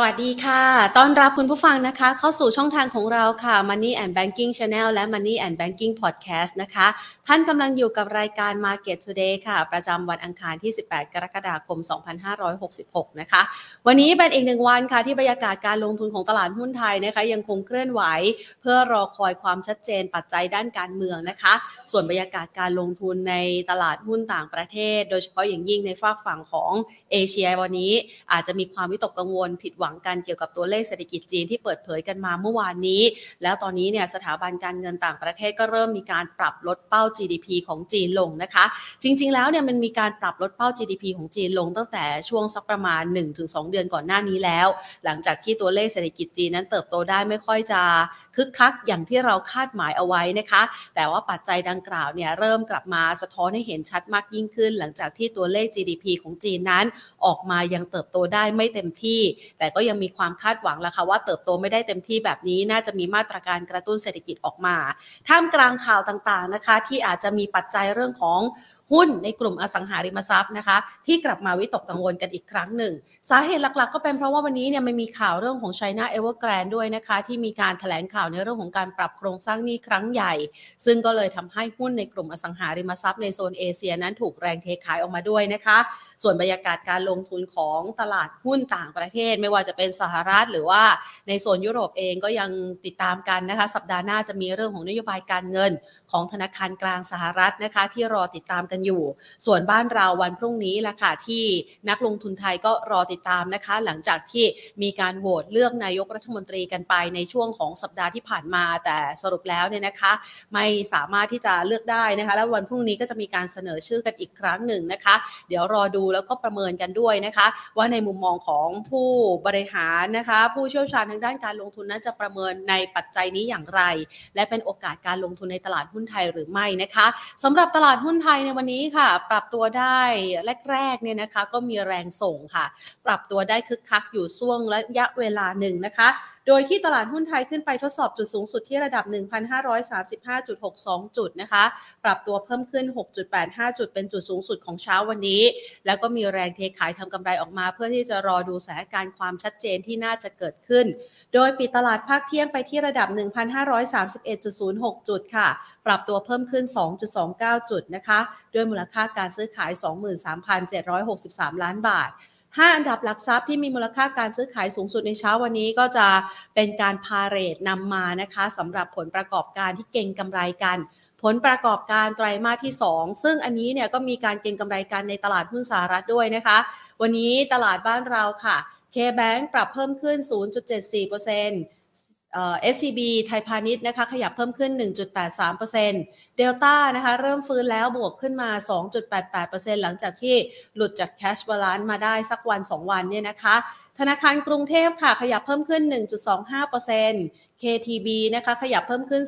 สวัสดีค่ะ ต้อนรับคุณผู้ฟังนะคะ เข้าสู่ช่องทางของเราค่ะ Money and Banking Channel และ Money and Banking Podcast นะคะ ท่านกำลังอยู่กับรายการ Market Today ค่ะ ประจำวันอังคารที่ 18 กรกฎาคม 2566 นะคะ วันนี้เป็นอีกหนึ่งวันค่ะที่บรรยากาศการลงทุนของตลาดหุ้นไทยนะคะ ยังคงเคลื่อนไหว เพื่อรอคอยความชัดเจนปัจจัยด้านการเมืองนะคะ ส่วนบรรยากาศการลงทุนในตลาดหุ้นต่างประเทศ โดยเฉพาะอย่างยิ่งในฝากฝั่งของเอเชีย วันนี้อาจจะมีความวิตกกังวลผิดหวังวังกันเกี่ยวกับตัวเลขเศรษฐกิจจีนที่เปิดเผยกันมาเมื่อวานนี้ แล้วตอนนี้เนี่ยสถาบันการเงินต่างประเทศก็เริ่มมีการปรับลดเป้า GDP ของจีนลงนะคะ จริง ๆ แล้วเนี่ยมันมีการปรับลดเป้า GDP ของจีนลงตั้งแต่ช่วงสักประมาณ 1-2 เดือนก่อนหน้านี้แล้ว หลังจากที่ตัวเลขเศรษฐกิจจีนนั้นเติบโตได้ไม่ค่อยจะคึกคักอย่างที่เราคาดหมายเอาไว้นะคะ แต่ว่าปัจจัยดังกล่าวเนี่ยเริ่มกลับมาสะท้อนให้เห็นชัดมากยิ่งขึ้น หลังจากที่ตัวเลข GDP ของจีนนั้น ออกมายังเติบโตได้ไม่เต็มที่ แต่ก็็ยังมีความคาดหวังแล้วค่ะว่าเติบโตไม่ได้เต็มที่แบบนี้น่าจะมีมาตรการกระตุ้นเศรษฐกิจออกมา ท่ามกลางข่าวต่างๆนะคะ ที่อาจจะมีปัจจัยเรื่องของ หุ้นในกลุ่มอสังหาริมทรัพย์นะคะ ที่กลับมาวิตกกังวลกันอีกครั้งหนึ่ง สาเหตุหลักๆ ก็เป็นเพราะว่าวันนี้เนี่ยมันมีข่าวเรื่องของ China Evergrande ด้วยนะคะ ที่มีการถแถลงข่าวในเรื่องของการปรับโครงสร้างหนี้ครั้งใหญ่ ซึ่งก็เลยทำให้หุ้นในกลุ่มอสังหาริมทรัพย์ในโซนเอเชียนั้นถูกแรงเทขายออกมาด้วยนะคะ ส่วนบรรยากาศการลงทุนของตลาดหุ้นต่างประเทศ ไม่ว่าจะเป็นสหรัฐหรือว่าในโซนยุโรปเองก็ยังติดตามกันนะคะ สัปดาห์หน้าจะมีเรื่องของนโยบายการเงินของธนาคารกลางสหรัฐนะคะ ที่รอติดตามกันอยู่ ส่วนบ้านเราวันพรุ่งนี้แหละค่ะที่นักลงทุนไทยก็รอติดตามนะคะ หลังจากที่มีการโหวตเลือกนายกรัฐมนตรีกันไปในช่วงของสัปดาห์ที่ผ่านมา แต่สรุปแล้วเนี่ยนะคะ ไม่สามารถที่จะเลือกได้นะคะ แล้ววันพรุ่งนี้ก็จะมีการเสนอชื่อกันอีกครั้งหนึ่งนะคะ เดี๋ยวรอดูแล้วก็ประเมินกันด้วยนะคะ ว่าในมุมมองของผู้บริหารนะคะ ผู้เชี่ยวชาญทางด้านการลงทุนนั้นจะประเมินในปัจจัยนี้อย่างไร และเป็นโอกาสการลงทุนในตลาดหุ้นุ้นไทยหรือไม่นะคะสำหรับตลาดหุ้นไทยในวันนี้ค่ะ ปรับตัวได้แรกๆเนี่ยนะคะ ก็มีแรงส่งค่ะ ปรับตัวได้คึกคักอยู่ช่วงระยะเวลาหนึ่งนะคะ โดยที่ตลาดหุ้นไทยขึ้นไปทดสอบจุดสูงสุดที่ระดับ 1,535.62 จุดนะคะ ปรับตัวเพิ่มขึ้น 6.85 จุดเป็นจุดสูงสุดของเช้าวันนี้ แล้วก็มีแรงเทขายทำกำไรออกมา เพื่อที่จะรอดูสถานการณ์ความชัดเจนที่น่าจะเกิดขึ้น โดยปิดตลาดภาคเที่ยงไปที่ระดับ 1,531.06 จุดค่ะ ปรับตัวเพิ่มขึ้น 2.29 จุดนะคะ ด้วยมูลค่าการซื้อขาย 23,763 ล้านบาท 5 อันดับหลักทรัพย์ที่มีมูลค่าการซื้อขายสูงสุดในเช้าวันนี้ก็จะเป็นการพาเรตนำมานะคะสำหรับผลประกอบการที่เก่งกำไรกัน ผลประกอบการไตรมาสที่ 2 ซึ่งอันนี้เนี่ยก็มีการเก็งกำไรกันในตลาดหุ้นสหรัฐด้วยนะคะ วันนี้ตลาดบ้านเราค่ะ K-Bank ปรับเพิ่มขึ้น 0.74% เอ่อ SCB ไทยพาณิชย์นะคะขยับเพิ่มขึ้น 1.83%เดลต้านะคะเริ่มฟื้นแล้วบวกขึ้นมา 2.88%หลังจากที่หลุดจาก cash balance มาได้สักวัน 2 วันเนี่ยนะคะ ธนาคารกรุงเทพค่ะขยับเพิ่มขึ้น 1.25% KTB นะคะขยับเพิ่มขึ้น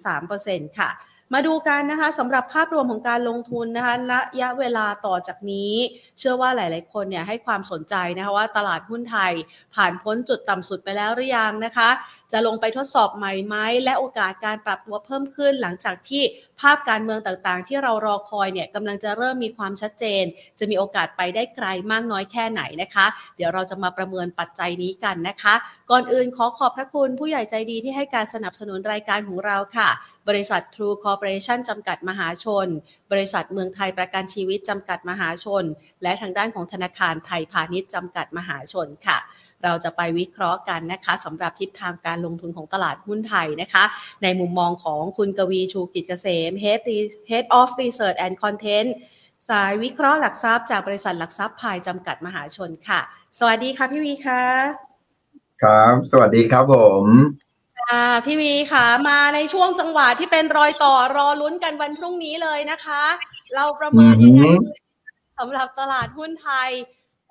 2.03%ค่ะมาดูกันนะคะสำหรับภาพรวมของการลงทุนนะคะระยะเวลาต่อจากนี้ เชื่อว่าหลาย ๆ คนเนี่ยให้ความสนใจนะคะว่าตลาดหุ้นไทยผ่านพ้นจุดต่ำสุดไปแล้วหรือยังนะคะ จะลงไปทดสอบใหม่ไหมและโอกาสการปรับตัวเพิ่มขึ้น หลังจากที่ภาพการเมืองต่างๆ ที่เรารอคอยเนี่ยกำลังจะเริ่มมีความชัดเจน จะมีโอกาสไปได้ไกลมากน้อยแค่ไหนนะคะ เดี๋ยวเราจะมาประเมินปัจจัยนี้กันนะคะ ก่อนอื่นขอขอบพระคุณผู้ใหญ่ใจดีที่ให้การสนับสนุนรายการของเราค่ะ บริษัท True Corporation จำกัดมหาชน บริษัทเมืองไทยประกันชีวิตจำกัดมหาชน และทางด้านของธนาคารไทยพาณิชย์จำกัดมหาชนค่ะ เราจะไปวิเคราะห์กันนะคะสำหรับทิศทางการลงทุนของตลาดหุ้นไทยนะคะ ในมุมมองของคุณกวีชูกิจเกษม Head Head of Research and Content สายวิเคราะห์หลักทรัพย์จากบริษัทหลักทรัพย์พายจำกัดมหาชนค่ะ สวัสดีค่ะพี่วีค่ะ ครับ สวัสดีครับผมค่ะพี่วีค่ะ มาในช่วงจังหวะที่เป็นรอยต่อรอลุ้นกันวันพรุ่งนี้เลยนะคะ เราประเมินยังไงสำหรับตลาดหุ้นไทย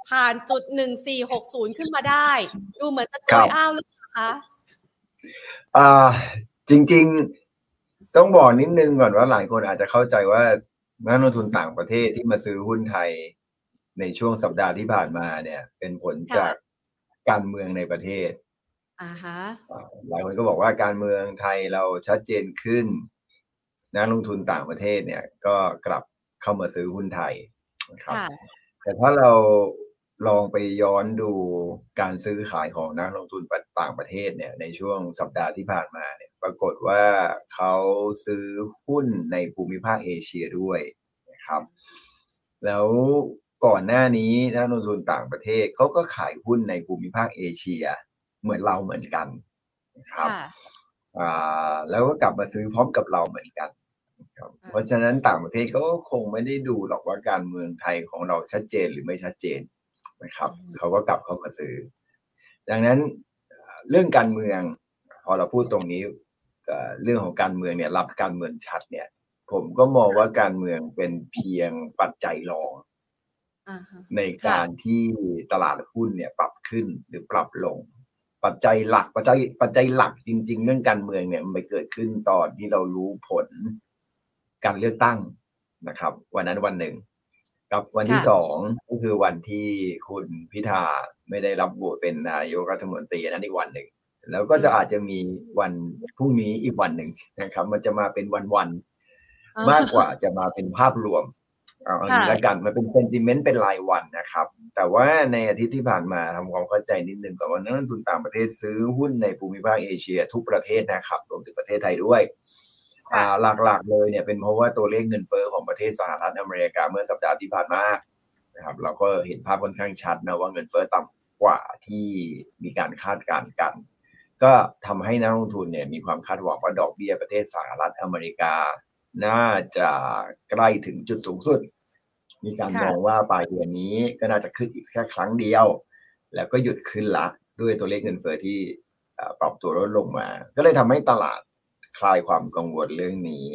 ผ่านจุดหนึ่งสี่หกศูนย์ขึ้นมาได้ ดูเหมือนจะกลอยอ้าวหรือเปล่าคะอ่าจริง ๆต้องบอกนิดนึงก่อนว่าหลายคนอาจจะเข้าใจว่านักลงทุนต่างประเทศที่มาซื้อหุ้นไทยในช่วงสัปดาห์ที่ผ่านมาเนี่ย เป็นผลจากการเมืองในประเทศอ่าฮะหลายคนก็บอกว่าการเมืองไทยเราชัดเจนขึ้น นักลงทุนต่างประเทศเนี่ย ก็กลับเข้ามาซื้อหุ้นไทยนะครับค่ะแต่ถ้าเรา ลองไปย้อนดูการซื้อขายของนักลงทุนต่างประเทศเนี่ยในช่วงสัปดาห์ที่ผ่านมาเนี่ยปรากฏว่าเขาซื้อหุ้นในภูมิภาคเอเชียด้วยนะครับแล้วก่อนหน้านี้นักลงทุนต่างประเทศเขาก็ขายหุ้นในภูมิภาคเอเชียเหมือนเราเหมือนกันนะครับอ่าแล้วก็กลับมาซื้อพร้อมกับเราเหมือนกันครับเพราะฉะนั้นต่างประเทศก็คงไม่ได้ดูหรอกว่าการเมืองไทยของเราชัดเจนหรือไม่ชัดเจน นะครับเขาก็กลับเข้ามาซื้อ ดังนั้นเรื่องการเมือง พอเราพูดตรงนี้เรื่องของการเมืองเนี่ยรับการเมืองชัดเนี่ย ผมก็มองว่าการเมืองเป็นเพียงปัจจัยรองในการที่ตลาดหุ้นเนี่ยปรับขึ้นหรือปรับลง ปัจจัยหลักปัจจัยปัจจัยหลักจริง ๆ เรื่องการเมืองเนี่ยมันไปเกิดขึ้นตอนที่เรารู้ผลการเลือกตั้งนะครับ วันนั้นวันหนึ่ง กับวันที่สองก็คือวันที่คุณพิธาไม่ได้รับโหวตเป็นนายกรัฐมนตรีนั้นอีกวันหนึ่ง แล้วก็จะอาจจะมีวันพรุ่งนี้อีกวันหนึ่งนะครับ มันจะมาเป็นวันๆมากกว่าจะมาเป็นภาพรวมเอาอย่างนี้ละกันมันเป็นเซนติเมนต์เป็นรายวันนะครับ แต่ว่าในอาทิตย์ที่ผ่านมาทำความเข้าใจนิดนึงก่อนว่านักลงทุนต่างประเทศซื้อหุ้นในภูมิภาคเอเชียทุกประเทศนะครับรวมถึงประเทศไทยด้วยอ่า หลักๆเลยเนี่ยเป็นเพราะว่าตัวเลขเงินเฟ้อของประเทศสหรัฐอเมริกาเมื่อสัปดาห์ที่ผ่านมานะครับเราก็เห็นภาพค่อนข้างชัดนะว่าเงินเฟ้อต่ำกว่าที่มีการคาดการณ์กัน ก็ทำให้นักลงทุนเนี่ยมีความคาดหวังว่าดอกเบี้ยประเทศสหรัฐอเมริกา น่าจะใกล้ถึงจุดสูงสุด มีการมองว่าปลายเดือนนี้ก็น่าจะขึ้นอีกแค่ครั้งเดียว แล้วก็หยุดขึ้นละด้วยตัวเลขเงินเฟ้อที่ปรับตัวลดลงมา ก็เลยทำให้ตลาด คลายความกังวลเรื่องนี้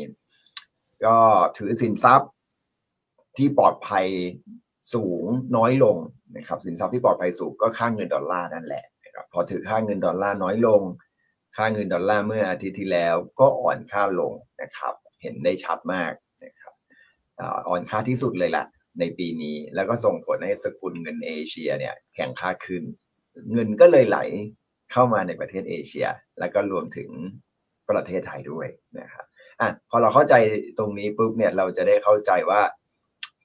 ก็ถือสินทรัพย์ที่ปลอดภัยสูงน้อยลงนะครับ สินทรัพย์ที่ปลอดภัยสูงก็ค่าเงินดอลลาร์นั่นแหละนะครับพอถือค่าเงินดอลลาร์น้อยลง ค่าเงินดอลลาร์เมื่ออาทิตย์ที่แล้วก็อ่อนค่าลงนะครับ เห็นได้ชัดมากนะครับอ่อนค่าที่สุดเลยแหละในปีนี้แล้วก็ส่งผลให้สกุลเงินเอเชียเนี่ยแข็งค่าขึ้น เงินก็เลยไหลเข้ามาในประเทศเอเชีย แล้วก็รวมถึง ประเทศไทยด้วยนะครับอะพอเราเข้าใจตรงนี้ปุ๊บเนี่ยเราจะได้เข้าใจว่า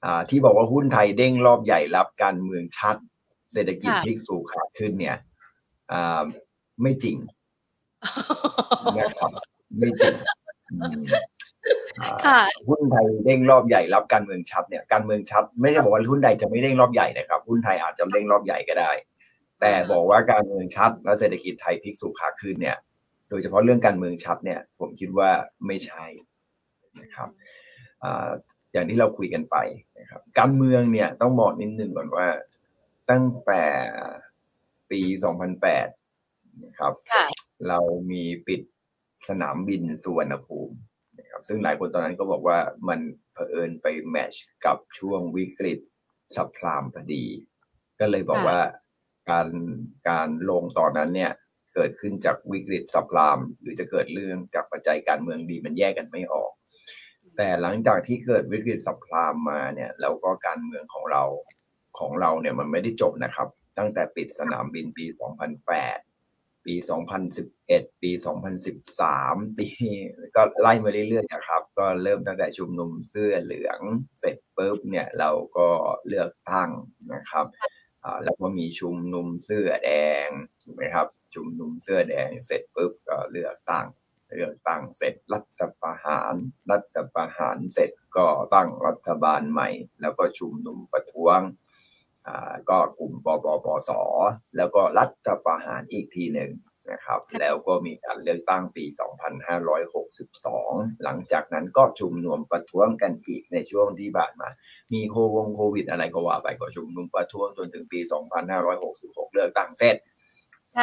อ่าที่บอกว่าหุ้นไทยเด้งรอบใหญ่รับการเมืองชัด เศรษฐกิจพลิกสู่ขาขึ้นเนี่ยอ่าไม่จริงนะครับไม่จริงหุ้นไทยเด้งรอบใหญ่รับการเมืองชัดเนี่ยการเมืองชัด ไม่ใช่บอกว่าหุ้นใดจะไม่เด้งรอบใหญ่นะครับหุ้นไทยอาจจะเด้งรอบใหญ่ก็ได้ แต่บอกว่าการเมืองชัดและเศรษฐกิจไทยพลิกสู่ขาขึ้นเนี่ย โดยเฉพาะเรื่องการเมืองชัดเนี่ยผมคิดว่าไม่ใช่นะครับออย่างที่เราคุยกันไปนะครับการเมืองเนี่ยต้องบอกนิดนึงก่อนว่าตั้งแต่ปี 2008 นะครับเรามีปิดสนามบินสุวรรณภูมินะครับซึ่งหลายคนตอนนั้นก็บอกว่ามันเผอิญไปแมชกับช่วงวิกฤตสัพพลามพอดี ก็เลยบอกว่าการการลงตอนนั้นเนี่ย เกิดขึ้นจากวิกฤตสัพราม หรือจะเกิดเรื่องจากปัจจัยการเมืองดีมันแยกกันไม่ออก แต่หลังจากที่เกิดวิกฤตสัพรามมาเนี่ยแล้วก็การเมืองของเราของเราเนี่ยมันไม่ได้จบนะครับ ตั้งแต่ปิดสนามบินปี 2008 ปี 2011 ปี 2013 ปีก็ไล่มาเรื่อยๆนะครับ ก็เริ่มตั้งแต่ชุมนุมเสื้อเหลืองเสร็จปุ๊บเนี่ยเราก็เลือกตั้งนะครับแล้วก็มีชุมนุมเสื้อแดงถูกไหมครับ ชุมนุมเสื้อแดงเสร็จปุ๊บก็เลือกตั้งเลือกตั้งเสร็จรัฐประหาร รัฐประหารเสร็จก็ตั้งรัฐบาลใหม่ แล้วก็ชุมนุมประท้วงอ่าก็กลุ่มปปปส แล้วก็รัฐประหารอีกทีหนึ่งนะครับ แล้วก็มีการเลือกตั้งปี 2562 หลังจากนั้นก็ชุมนุมประท้วงกันอีกในช่วงที่ผ่านมา มีโควงโควิดอะไรก็ว่าไปก็ชุมนุมประท้วงจนถึงปี 2566 เลือกตั้งเสร็จ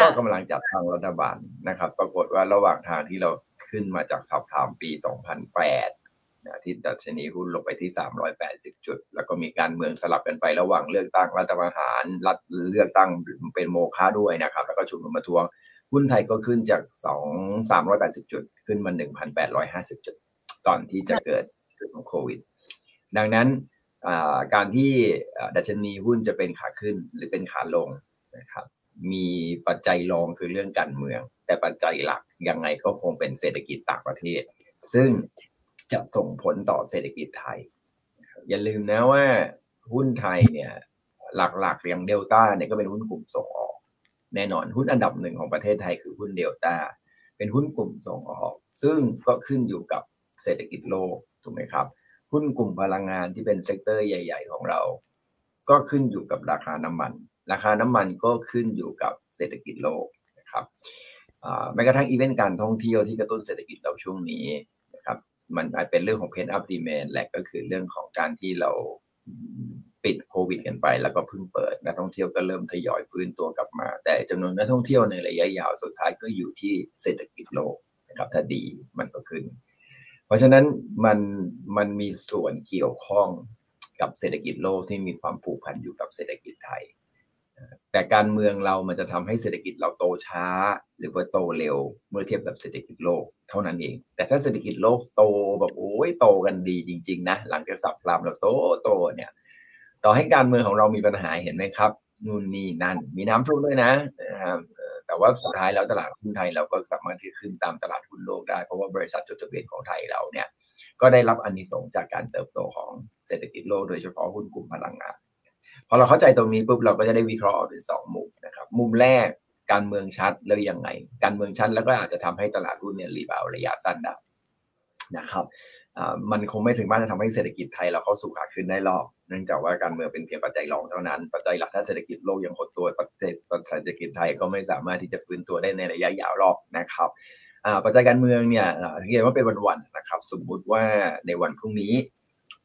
ก็กำลังจัดทางรัฐบาลนะครับ ปรากฏว่าระหว่างทางที่เราขึ้นมาจากสับทามปี 2008นะที่ดัชนีหุ้นลงไปที่ 380 จุด แล้วก็มีการเมืองสลับกันไประหว่างเลือกตั้งรัฐประหารรัฐเลือกตั้งเป็นโมฆะด้วยนะครับ แล้วก็ชุมนุมมาทวงหุ้นไทยก็ขึ้นจาก 2 380 จุด ขึ้นมา 1,850 จุด ก่อนที่จะเกิดเรื่องของโควิด ดังนั้นการที่ดัชนีหุ้นจะเป็นขาขึ้นหรือเป็นขาลงนะครับ มีปัจจัยรองคือเรื่องการเมือง แต่ปัจจัยหลักยังไงก็คงเป็นเศรษฐกิจต่างประเทศ ซึ่งจะส่งผลต่อเศรษฐกิจไทย อย่าลืมนะว่าหุ้นไทยเนี่ยหลักๆอย่างเดลต้าเนี่ยก็เป็นหุ้นกลุ่มส่งออก แน่นอนหุ้นอันดับหนึ่งของประเทศไทยคือหุ้นเดลต้าเป็นหุ้นกลุ่มส่งออก ซึ่งก็ขึ้นอยู่กับเศรษฐกิจโลกถูกไหมครับ หุ้นกลุ่มพลังงานที่เป็น sector ใหญ่ ๆ ของเรา ก็ขึ้นอยู่กับราคาน้ำมัน ราคาน้ำมันก็ขึ้นอยู่กับเศรษฐกิจโลกนะครับแม้กระทั่งอีเวนต์การท่องเที่ยวที่กระตุ้นเศรษฐกิจเราช่วงนี้นะครับมันอาจเป็นเรื่องของเพนอัพดีแมนแหละก็คือเรื่องของการที่เราปิดโควิดกันไป แล้วก็เพิ่งเปิดนักท่องเที่ยวก็เริ่มทยอยฟื้นตัวกลับมา แต่จำนวนนักท่องเที่ยวในระยะยาวสุดท้ายก็อยู่ที่เศรษฐกิจโลกนะครับถ้าดีมันก็ขึ้น เพราะฉะนั้นมันมันมีส่วนเกี่ยวข้องกับเศรษฐกิจโลกที่มีความผูกพันอยู่กับเศรษฐกิจไทย แต่การเมืองเรามันจะทำให้เศรษฐกิจเราโตช้า หรือว่าโตเร็ว เมื่อเทียบกับเศรษฐกิจโลกเท่านั้นเอง แต่ถ้าเศรษฐกิจโลกโตแบบโอ้ยโตกันดีจริง ๆ นะ หลังจากสับรามเราโตโตเนี่ย ต่อให้การเมืองของเรามีปัญหาเห็นไหมครับนู่นนี่นั่น มีน้ำท่วมด้วยนะนะครับแต่ว่าสุดท้ายแล้วตลาดหุ้นไทยเราก็สามารถที่ขึ้นตามตลาดหุ้นโลกได้ เพราะว่าบริษัทจดทะเบียนของไทยเราเนี่ย ก็ได้รับอนนิสงส์จากการเติบโตของเศรษฐกิจโลกโดยเฉพาะหุ้นกลุ่มพลังงาน พอเราเข้าใจตรงนี้ปุ๊บเราก็จะได้วิเคราะห์เป็นสองมุมนะครับมุมแรกการเมืองชัดแล้วยังไง การเมืองชัดแล้วก็อาจจะทำให้ตลาดหุ้นเนี่ยรีบาวระยะสั้นได้นะครับมันคงไม่ถึงบ้านจะทำให้เศรษฐกิจไทยเราเข้าสู่ขาขึ้นได้หรอก เนื่องจากว่าการเมืองเป็นเพียงปัจจัยรองเท่านั้น ปัจจัยหลักถ้าเศรษฐกิจโลกยังหดตัวประเศเศรษฐกิจไทยก็ไม่สามารถที่จะฟื้นตัวได้ในระยะยาวหรอกนะครับปัจจัยการเมืองเนี่ยสังเกตว่าเป็นวันๆนะครับ สมมุติว่าในวันพรุ่งนี้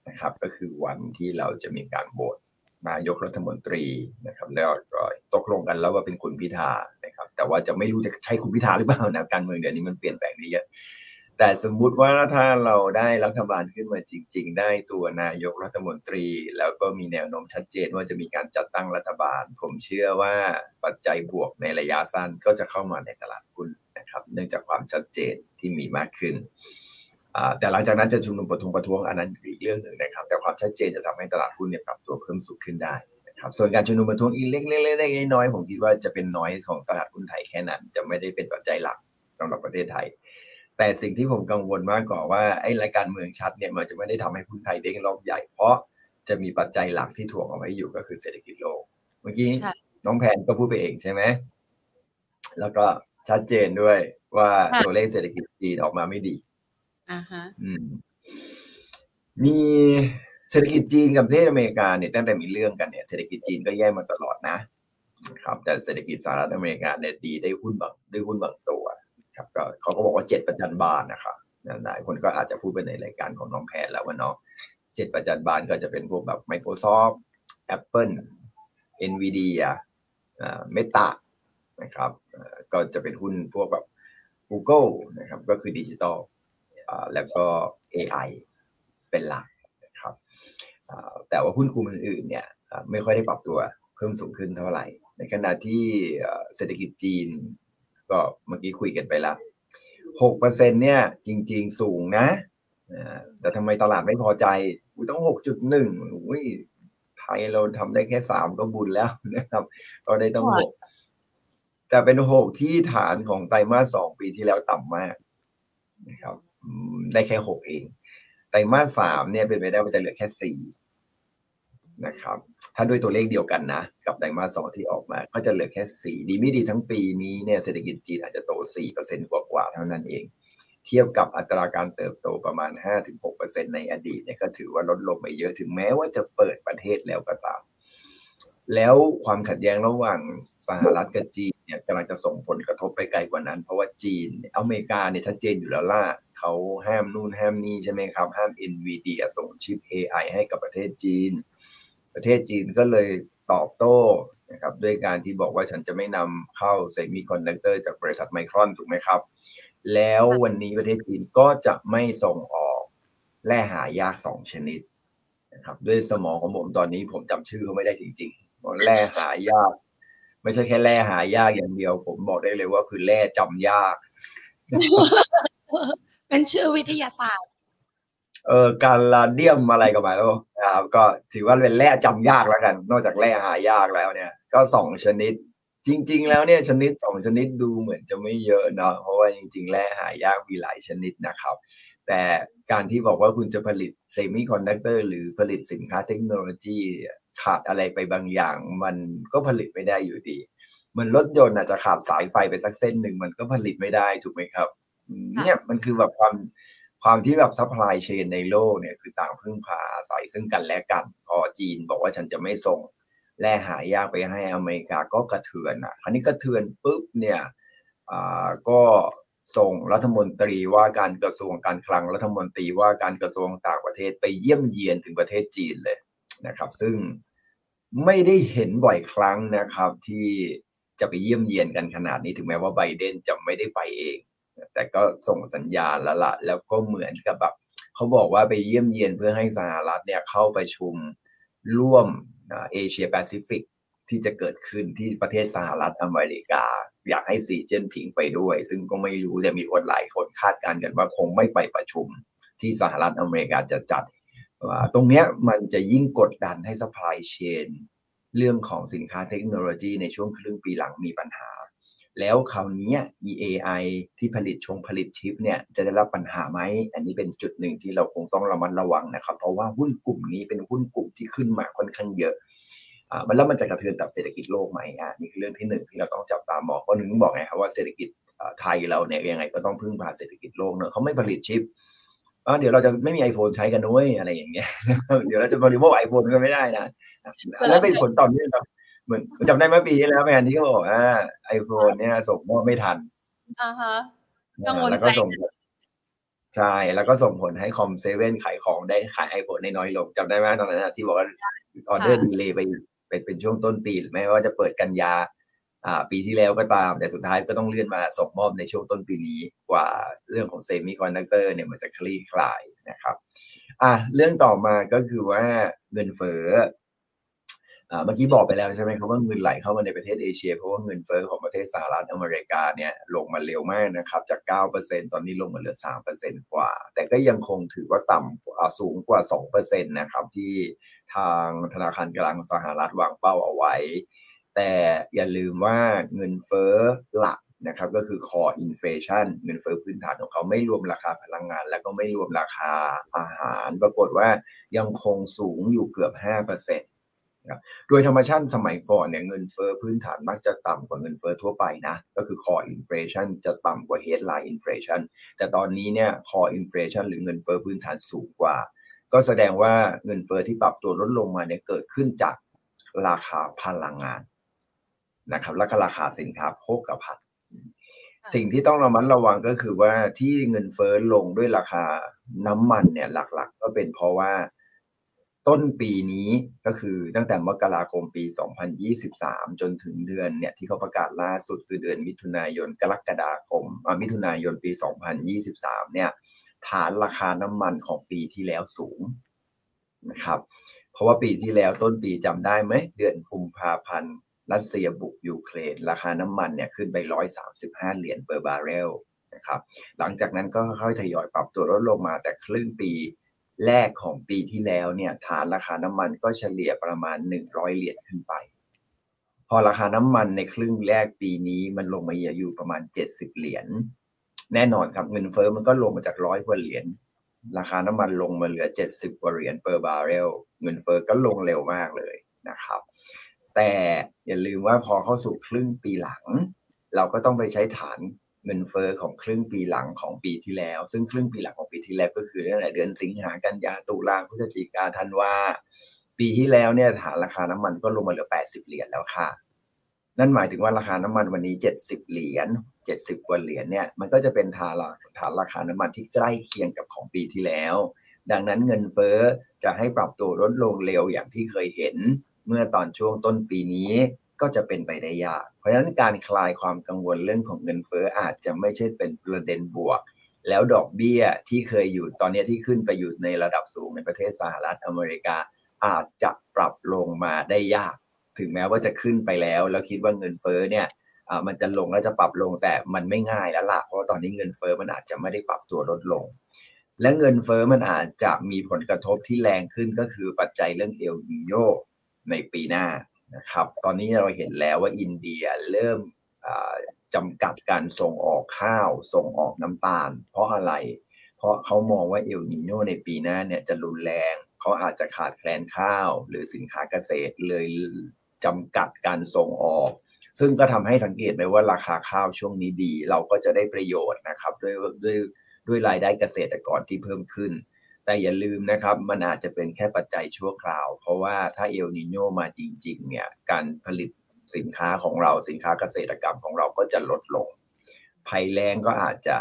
นะครับ ก็คือวันที่เราจะมีการโหวต นายกรัฐมนตรีนะครับแล้วตกลงกันแล้วว่าเป็นคุณพิธานะครับ แต่ว่าจะไม่รู้จะใช่คุณพิธาหรือเปล่านะการเมืองเดี๋ยวนี้มันเปลี่ยนแปลงเยอะแต่สมมุติว่าถ้าเราได้รัฐบาลขึ้นมาจริง ๆ ได้ตัวนายกรัฐมนตรี แล้วก็มีแนวโน้มชัดเจนว่าจะมีการจัดตั้งรัฐบาล ผมเชื่อว่าปัจจัยบวกในระยะสั้นก็จะเข้ามาในตลาดหุ้นนะครับ เนื่องจากความชัดเจนที่มีมากขึ้น แต่หลังจากนั้นจะชุมนุมประท้วงประท้วงอันนั้นอีกเรื่องหนึ่งนะครับ แต่ความชัดเจนจะทำให้ตลาดหุ้นเนี่ยปรับตัวเพิ่มสูงขึ้นได้นะครับส่วนการชุมนุมประท้วงอีกเล็กๆน้อยๆผมคิดว่าจะเป็นน้อยของตลาดหุ้นไทยแค่นั้น จะไม่ได้เป็นปัจจัยหลักสำหรับประเทศไทย แต่สิ่งที่ผมกังวลมากกว่าว่าไอ้รายการเมืองชัดเนี่ยมันจะไม่ได้ทำให้หุ้นไทยเด้งรอบใหญ่เพราะจะมีปัจจัยหลักที่ถ่วงเอาไว้อยู่ก็คือเศรษฐกิจโลก เมื่อกี้น้องแพนก็พูดไปเองใช่ไหมแล้วก็ชัดเจนด้วยว่าตัวเลขเศรษฐกิจจีนออกมาไม่ดี อ่าฮะมีเศรษฐกิจจีนกับประเทศอเมริกาเนี่ยตั้งแต่มีเรื่องกันเนี่ยเศรษฐกิจจีนก็แย่มาตลอดนะครับ แต่เศรษฐกิจสหรัฐอเมริกาเนี่ยดีได้หุ้นบางได้หุ้นบางตัว ครับ ก็เขาก็บอกว่าเจ็ดประจันบานนะครับหลายคนก็อาจจะพูดไปในรายการของน้องแพนแล้วว่าเนาะเจ็ดประจันบานก็จะเป็นพวกแบบ Microsoft Apple Nvidia เมตานะครับก็จะเป็นหุ้นพวกแบบ Google นะครับ ก็คือดิจิตอล แล้วก็ AI เป็นหลักนะครับแต่ว่าหุ้นคุมอื่นๆเนี่ยไม่ค่อยได้ปรับตัวเพิ่มสูงขึ้นเท่าไหร่ ในขณะที่เศรษฐกิจจีน ก็เมื่อกี้คุยกันไปแล้วหกเปอร์เซ็นเนี่ยจริง ๆ สูงนะแต่ทำไมตลาดไม่พอใจต้องหกจุดหนึ่งไทยเราทำได้แค่สามก็บุญแล้วนะครับก็ได้ต้องหกแต่เป็นหกที่ฐานของไตรมาสสองปีที่แล้วต่ำมากนะครับ ได้แค่หกเองไตรมาสสามเนี่ยเป็นไปได้ว่าจะเหลือแค่สี่นะครับ ถ้าด้วยตัวเลขเดียวกันนะ กับไตรมาสสองที่ออกมา ก็จะเหลือแค่สี่ดีไม่ดีทั้งปีนี้เนี่ยเศรษฐกิจจีนอาจจะโตสี่เปอร์เซ็นต์กว่าๆเท่านั้นเอง เทียบกับอัตราการเติบโตประมาณห้าถึงหกเปอร์เซ็นในอดีตเนี่ยก็ถือว่าลดลงไปเยอะถึงแม้ว่าจะเปิดประเทศแล้วก็ตามแล้วความขัดแย้งระหว่างสหรัฐกับจีน เนี่ยกำลังจะส่งผลกระทบไปไกลกว่านั้น เพราะว่าจีนอเมริกาเนี่ยชัดเจนอยู่แล้วล่ะเขาห้ามนู่นห้ามนี่ใช่ไหมครับ ห้าม NVIDIA ส่งชิป AI ให้กับประเทศจีน ประเทศจีนก็เลยตอบโต้นะครับด้วยการที่บอกว่าฉันจะไม่นำเข้า semiconductor จากบริษัทไมครอนถูกไหมครับ แล้ววันนี้ประเทศจีนก็จะไม่ส่งออกแร่หายากสองชนิดนะครับด้วยสมองของผมตอนนี้ผมจำชื่อเขาไม่ได้จริงๆแร่หายาก ไม่ใช่แค่แร่หายากอย่างเดียว ผมบอกได้เลยว่าคือแร่จำยาก เป็นชื่อวิทยาศาสตร์ เออการลาเดียมอะไรก็หมายแล้วนะครับก็ถือว่าเป็นแร่จำยากแล้วกัน นอกจากแร่หายากแล้วเนี่ย ก็สองชนิด จริง ๆ แล้วเนี่ยชนิดสองชนิดดูเหมือนจะไม่เยอะเนาะเพราะว่าจริง ๆ แร่หายากมีหลายชนิดนะครับ แต่การที่บอกว่าคุณจะผลิต semiconductor หรือผลิตสินค้าเทคโนโลยี ขาดอะไรไปบางอย่าง มันก็ผลิตไม่ได้อยู่ดี มันรถยนต์อาจจะขาดสายไฟไปสักเส้นหนึ่งมันก็ผลิตไม่ได้ถูกไหมครับ เนี่ยมันคือแบบความความที่แบบ supply chain ในโลกเนี่ยคือต่างพึ่งพาอาศัยซึ่งกันและกัน พอจีนบอกว่าฉันจะไม่ส่งแร่หายากไปให้อเมริกาก็กระเทือนอะคราวนี้กระเทือนปุ๊บเนี่ยอ่าก็ส่งรัฐมนตรีว่าการกระทรวงการคลังรัฐมนตรีว่าการกระทรวงต่างประเทศไปเยี่ยมเยียนถึงประเทศจีนเลย นะครับ ซึ่งไม่ได้เห็นบ่อยครั้งนะครับ ที่จะไปเยี่ยมเยียนกันขนาดนี้ถึงแม้ว่าไบเดนจะไม่ได้ไปเอง แต่ก็ส่งสัญญาณแล้วละแล้วก็เหมือนกับแบบเขาบอกว่าไปเยี่ยมเยียนเพื่อให้สหรัฐเนี่ยเข้าไปชุมร่วมเอเชียแปซิฟิกที่จะเกิดขึ้นที่ประเทศสหรัฐอเมริกา อยากให้สีเจนผิงไปด้วย ซึ่งก็ไม่รู้แต่มีคนหลายคนคาดการณ์กันว่าคงไม่ไปประชุมที่สหรัฐอเมริกาจะจัด ตรงนี้มันจะยิ่งกดดันให้ supply chain เรื่องของสินค้าเทคโนโลยีในช่วงครึ่งปีหลังมีปัญหา แล้วคราวนี้ EAI ที่ผลิตชงผลิตชิปเนี่ยจะได้รับปัญหาไหม อันนี้เป็นจุดหนึ่งที่เราคงต้องระมัดระวังนะครับ เพราะว่าหุ้นกลุ่มนี้เป็นหุ้นกลุ่มที่ขึ้นมาค่อนข้างเยอะอ่ามันแล้วมันจะกระเทือนต่อเศรษฐกิจโลกไหมอะนี่คือเรื่องที่หนึ่งที่เราต้องจับตามองเพราะหนึ่งบอกไงครับว่าเศรษฐกิจไทยเราเนี่ยยังไงก็ต้องพึ่งพาเศรษฐกิจโลกเนอะเขาไม่ผลิตชิปเดี๋ยวเราจะไม่มี iPhone ใช้กันด้วยอะไรอย่างเงี้ย เดี๋ยวเราจะบริโภคไอโฟนก็ไม่ได้นะแล้วเป็นผลต่อเนื่องครับเหมือนจำได้เมื่อปีที่แล้วแมนที่เขาบอกว่าไอโฟนเนี่ยส่งมอบไม่ทันอ่าฮะกังวลใจใช่แล้วก็ส่งผลให้คอมเซเว่นขายของได้ขายไอโฟนได้น้อยลงจำได้ไหมตอนนั้นที่บอกว่าออเดอร์ delay ไปเป็นเป็นช่วงต้นปีแม้ว่าจะเปิดกันยาอ่า ปีที่แล้วก็ตาม แต่สุดท้ายก็ต้องเลื่อนมาส่งมอบในช่วงต้นปีนี้กว่าเรื่องของ semiconductor เนี่ยมันจะคลี่คลายนะครับอะเรื่องต่อมาก็คือว่าเงินเฟ้อเมื่อกี้บอกไปแล้วใช่ไหมครับว่าเงินไหลเข้ามาในประเทศเอเชีย เพราะว่าเงินเฟ้อของประเทศสหรัฐอเมริกาเนี่ยลงมาเร็วมากนะครับ จาก 9%ตอนนี้ลงมาเหลือ 3%กว่า แต่ก็ยังคงถือว่าต่ำสูงกว่า 2%นะครับที่ทางธนาคารกลางสหรัฐวางเป้าเอาไว้ แต่อย่าลืมว่าเงินเฟ้อหลักนะครับก็คือ core inflation เงินเฟ้อพื้นฐานของเขาไม่รวมราคาพลังงาน และก็ไม่รวมราคาอาหาร ปรากฏว่ายังคงสูงอยู่เกือบ5%โดยธรรมชาติสมัยก่อนเนี่ยเงินเฟอ้อพื้นฐานมักจะต่ำกว่าเงินเฟอ้อทั่วไปนะ ก็คือ core inflation จะต่ำกว่า headline inflation แต่ตอนนี้เนี่ย core inflation หรือเงินเฟอ้อพื้นฐานสูงกว่า ก็แสดงว่าเงินเฟอ้อที่ปรับตัวลดลงมาเนี่ยเกิดขึ้นจากราคาพลังงาน นะครับและก็ราคาสินค้าโภคภัณฑ์สิ่งที่ต้องระมัดระวังก็คือว่าที่เงินเฟอ้อลงด้วยราคาน้ำมันเนี่ยหลักๆ ก็เป็นเพราะว่าต้นปีนี้ก็คือตั้งแต่มกราคมปี 2023 จนถึงเดือนเนี่ยที่เขาประกาศล่าสุดคือเดือนมิถุนายนกรกฎาคมมิถุนายนปี 2023 เนี่ยฐานราคาน้ำมันของปีที่แล้วสูงนะครับ เพราะว่าปีที่แล้วต้นปีจำได้ไหมเดือนกุมภาพันธ์ รัสเซียบุกยูเครน ราคาน้ำมันเนี่ยขึ้นไป 135 เหรียญเปอร์บาร์เรลนะครับหลังจากนั้นก็ค่อยๆทยอยปรับตัวลดลงมาแต่ครึ่งปีแรกของปีที่แล้วเนี่ยฐานราคาน้ำมันก็เฉลี่ยประมาณหนึ่งร้อยเหรียญขึ้นไป พอราคาน้ำมันในครึ่งแรกปีนี้มันลงมาอยู่ประมาณเจ็ดสิบเหรียญแน่นอนครับเงินเฟอ้อมันก็ลงมาจากร้อยกว่าเหรียญราคาน้ำมันลงมาเหลือเจ็ดสิบกว่าเหรียญเปอร์บาร์เรลเงินเฟอ้อก็ลงเร็วมากเลยนะครับ แต่อย่าลืมว่าพอเข้าสู่ครึ่งปีหลัง เราก็ต้องไปใช้ฐานเงินเฟอ้อของครึ่งปีหลังของปีที่แล้ว ซึ่งครึ่งปีหลังของปีที่แล้วก็คือตั้งแต่เดือนสิงหากันยาตุลาพฤศจิกาธันวาปีที่แล้วเนี่ยฐานราคาน้ำมันก็ลงมาเหลือ 80 เหรียญแล้วค่ะ นั่นหมายถึงว่าราคาน้ำมันวันนี้ 70 เหรียญ 70 กว่าเหรียญเนี่ยมันก็จะเป็นฐานฐานราคาน้ำมันที่ใกล้เคียงกับของปีที่แล้ว ดังนั้นเงินเฟอ้อจะให้ปรับตัวลดลงเร็วอย่างที่เคยเห็น เมื่อตอนช่วงต้นปีนี้ก็จะเป็นไปได้ยาก เพราะฉะนั้นการคลายความกังวลเรื่องของเงินเฟ้ออาจจะไม่ใช่เป็นประเด็นบวก แล้วดอกเบี้ยที่เคยอยู่ตอนนี้ที่ขึ้นไปอยู่ในระดับสูงในประเทศสหรัฐอเมริกา อาจจะปรับลงมาได้ยาก ถึงแม้ว่าจะขึ้นไปแล้ว แล้วคิดว่าเงินเฟ้อเนี่ยมันจะลงแล้วจะปรับลงแต่มันไม่ง่ายแล้วล่ะเพราะตอนนี้เงินเฟ้อมันอาจจะไม่ได้ปรับตัวลดลง และเงินเฟ้อมันอาจจะมีผลกระทบที่แรงขึ้นก็คือปัจจัยเรื่องเอลนิโย ในปีหน้านะครับ ตอนนี้เราเห็นแล้วว่าอินเดียเริ่มจำกัดการส่งออกข้าว ส่งออกน้ำตาล เพราะอะไร เพราะเขามองว่าเอลนิโยในปีหน้าเนี่ยจะรุนแรงเขาอาจจะขาดแคลนข้าว หรือสินค้าเกษตรเลยจำกัดการส่งออก ซึ่งก็ทำให้สังเกตไหมว่าราคาข้าวช่วงนี้ดี เราก็จะได้ประโยชน์นะครับ ด้วยด้วยด้วยรายได้เกษตรกรที่เพิ่มขึ้น แต่อย่าลืมนะครับ มันอาจจะเป็นแค่ปัจจัยชั่วคราว เพราะว่าถ้าเอลนิโยมาจริง ๆ เนี่ย การผลิตสินค้าของเราสินค้าเกษตรกรรมของเราก็จะลดลง ภัยแล้งก็อาจจะ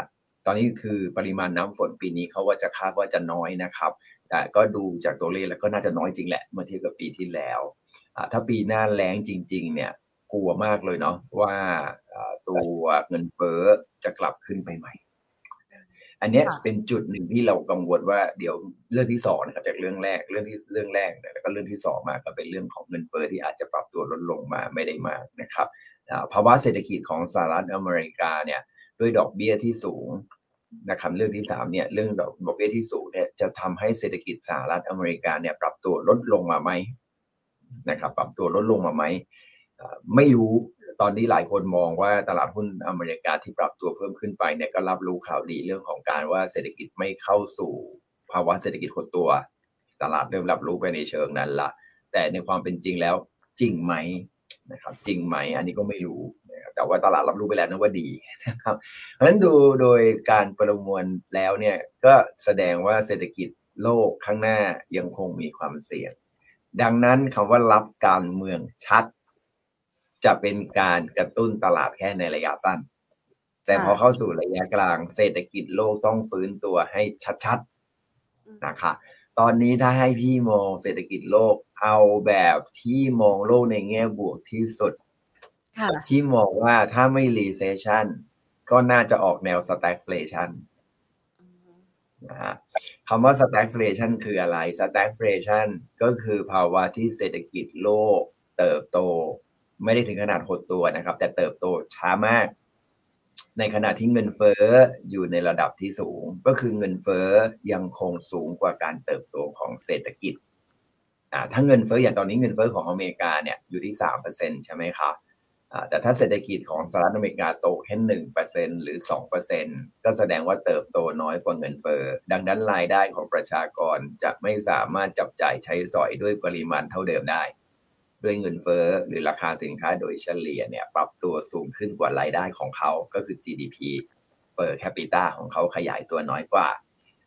ตอนนี้คือปริมาณน้ำฝนปีนี้เขาว่าจะคาดว่าจะน้อยนะครับ แต่ก็ดูจากตัวเลขแล้วก็น่าจะน้อยจริงแหละเมื่อเทียบกับปีที่แล้ว ถ้าปีหน้าแล้งจริง ๆ เนี่ยกลัวมากเลยเนาะว่าตัวเงินเฟ้อจะกลับขึ้นไปใหม่ อันนี้เป็นจุดหนึ่งที่เรากังวลว่าเดี๋ยวเรื่องที่สองนะครับจากเรื่องแรกเรื่องที่เรื่องแรกแล้วก็เรื่องที่สองมาก็เป็นเรื่องของเงินเฟ้อที่อาจจะปรับตัวลดลงมาไม่ได้มากนะครับภาวะเศรษฐกิจของสหรัฐอเมริกาเนี่ยด้วยดอกเบี้ยที่สูงนะครับเรื่องที่สามเนี่ยเรื่องดอกดอกเบี้ยที่สูงเนี่ยจะทำให้เศรษฐกิจสหรัฐอเมริกาเนี่ยปรับตัวลดลงมาไหมนะครับ ปรับตัวลดลงมาไหมไม่รู้ ตอนนี้หลายคนมองว่าตลาดหุ้นอเมริกาที่ปรับตัวเพิ่มขึ้นไปเนี่ยก็รับรู้ข่าวดีเรื่องของการว่าเศรษฐกิจไม่เข้าสู่ภาวะเศรษฐกิจหดตัว ตลาดเริ่มรับรู้ไปในเชิงนั้นละแต่ในความเป็นจริงแล้วจริงไหมนะครับจริงไหมอันนี้ก็ไม่รู้แต่ว่าตลาดรับรู้ไปแล้วนะว่าดีนะครับเพราะฉะนั้นดูโดยการประมวลแล้วเนี่ยก็แสดงว่าเศรษฐกิจโลกข้างหน้ายังคงมีความเสี่ยง ดังนั้นคำว่ารับการเมืองชัด จะเป็นการกระตุ้นตลาดแค่ในระยะสั้น แต่พอเข้าสู่ระยะกลางเศรษฐกิจโลกต้องฟื้นตัวให้ชัดๆนะคะตอนนี้ถ้าให้พี่มองเศรษฐกิจโลกเอาแบบที่มองโลกในแง่บวกที่สุดพี่มองว่าถ้าไม่ recession ก็น่าจะออกแนว stagflation นะฮะคำว่า stagflation คืออะไร stagflation ก็คือภาวะที่เศรษฐกิจโลกเติบโต ไม่ได้ถึงขนาดหดตัวนะครับ แต่เติบโตช้ามาก ในขณะที่เงินเฟ้ออยู่ในระดับที่สูง ก็คือเงินเฟ้อยังคงสูงกว่าการเติบโตของเศรษฐกิจอ่าถ้าเงินเฟ้ออย่างตอนนี้เงินเฟ้อของอเมริกาเนี่ยอยู่ที่สามเปอร์เซ็นใช่ไหมครับแต่ถ้าเศรษฐกิจของสหรัฐอเมริกาโตแค่หนึ่งเปอร์เซ็นหรือสองเปอร์เซ็นก็แสดงว่าเติบโตน้อยกว่าเงินเฟ้อดังนั้นรายได้ของประชากรจะไม่สามารถจับจ่ายใช้สอยด้วยปริมาณเท่าเดิมได้ ด้วยเงินเฟ้อหรือราคาสินค้าโดยเฉลี่ยเนี่ยปรับตัวสูงขึ้นกว่ารายได้ของเขาก็คือ GDP เปิดแคปิตาของเขาขยายตัวน้อยกว่า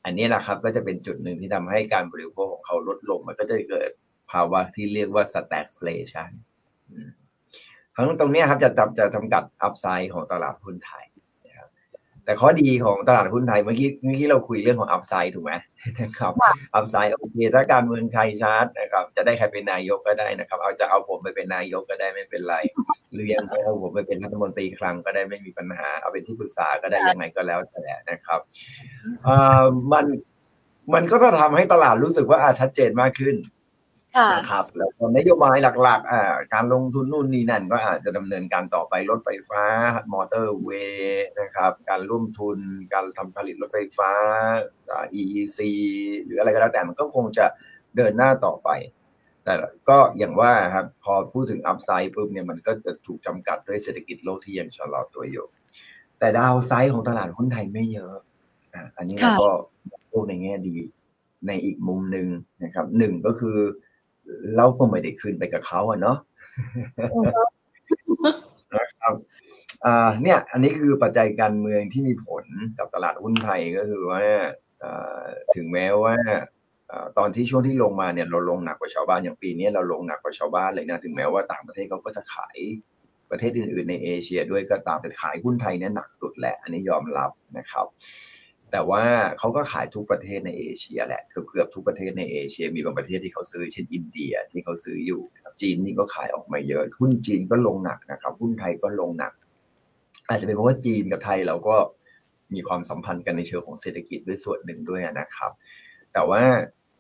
อันนี้แหละครับก็จะเป็นจุดหนึ่งที่ทำให้การบริโภคของเขาลดลง มันก็จะเกิดภาวะที่เรียกว่า stagflation ทั้งตรงนี้ครับจะจะจำกัดอัพไซด์ของตลาดหุ้นไทย แต่ข้อดีของตลาดหุ้นไทยเมื่อกี้เมื่อกี้เราคุยเรื่องของอัพไซด์ถูกไหมนะครับอัพไซด์โอเคถ้าการเมืองไทยชาร์ตนะครับ จะได้ใครเป็นนายกก็ได้นะครับ เอาจะเอาผมไปเป็นนายกก็ได้ไม่เป็นไร หรือยังเอาผมไปเป็นรัฐมนตรีคลังก็ได้ไม่มีปัญหา เอาเป็นที่ปรึกษาก็ได้ยังไงก็แล้วแต่นะครับเอ่อมันมันก็จะทำให้ตลาดรู้สึกว่าชัดเจนมากขึ้น นะครับแล้วนโยบายหลักๆอ่าการลงทุนนู่นนี่นั่นก็อาจจะดำเนินการต่อไปรถไฟฟ้ามอเตอร์เวย์นะครับ การร่วมทุนการทำผลิตรถไฟฟ้า EEC หรืออะไรก็แล้วแต่มันก็คงจะเดินหน้าต่อไป แต่ก็อย่างว่าครับพอพูดถึงอัพไซด์ปุ๊บเนี่ยมันก็จะถูกจำกัดด้วยเศรษฐกิจโลกที่ยังชะลอตัวอยู่แต่ดาวไซด์ของตลาดหุ้นไทยไม่เยอะอ่าอันนี้เราก็พูดในแง่ดีในอีกมุมหนึ่งนะครับหนึ่งก็คือ เราก็ไม่ได้ขึ้นไปกับเขาอะเนาะนะครับอ่าเนี่ย อันนี้คือปัจจัยการเมืองที่มีผลกับตลาดหุ้นไทยก็คือว่าถึงแม้ว่าตอนที่ช่วงที่ลงมาเนี่ยเราลงหนักกว่าชาวบ้านอย่างปีนี้เราลงหนักกว่าชาวบ้านเลยนะถึงแม้ว่าต่างประเทศเขาก็จะขายประเทศอื่นๆในเอเชียด้วยก็ตามแต่ขายหุ้นไทยเนี่ยหนักสุดแหละ อันนี้ยอมรับนะครับ แต่ว่าเขาก็ขายทุกประเทศในเอเชียแหละเกือบเกือบทุกประเทศในเอเชีย มีบางประเทศที่เขาซื้อเช่นอินเดียที่เขาซื้ออยู่จีนนี่ก็ขายออกมาเยอะหุ้นจีนก็ลงหนักนะครับหุ้นไทยก็ลงหนัก อาจจะเป็นเพราะว่าจีนกับไทยเราก็มีความสัมพันธ์กันในเชิงของเศรษฐกิจด้วยส่วนหนึ่งด้วยนะครับ แต่ว่า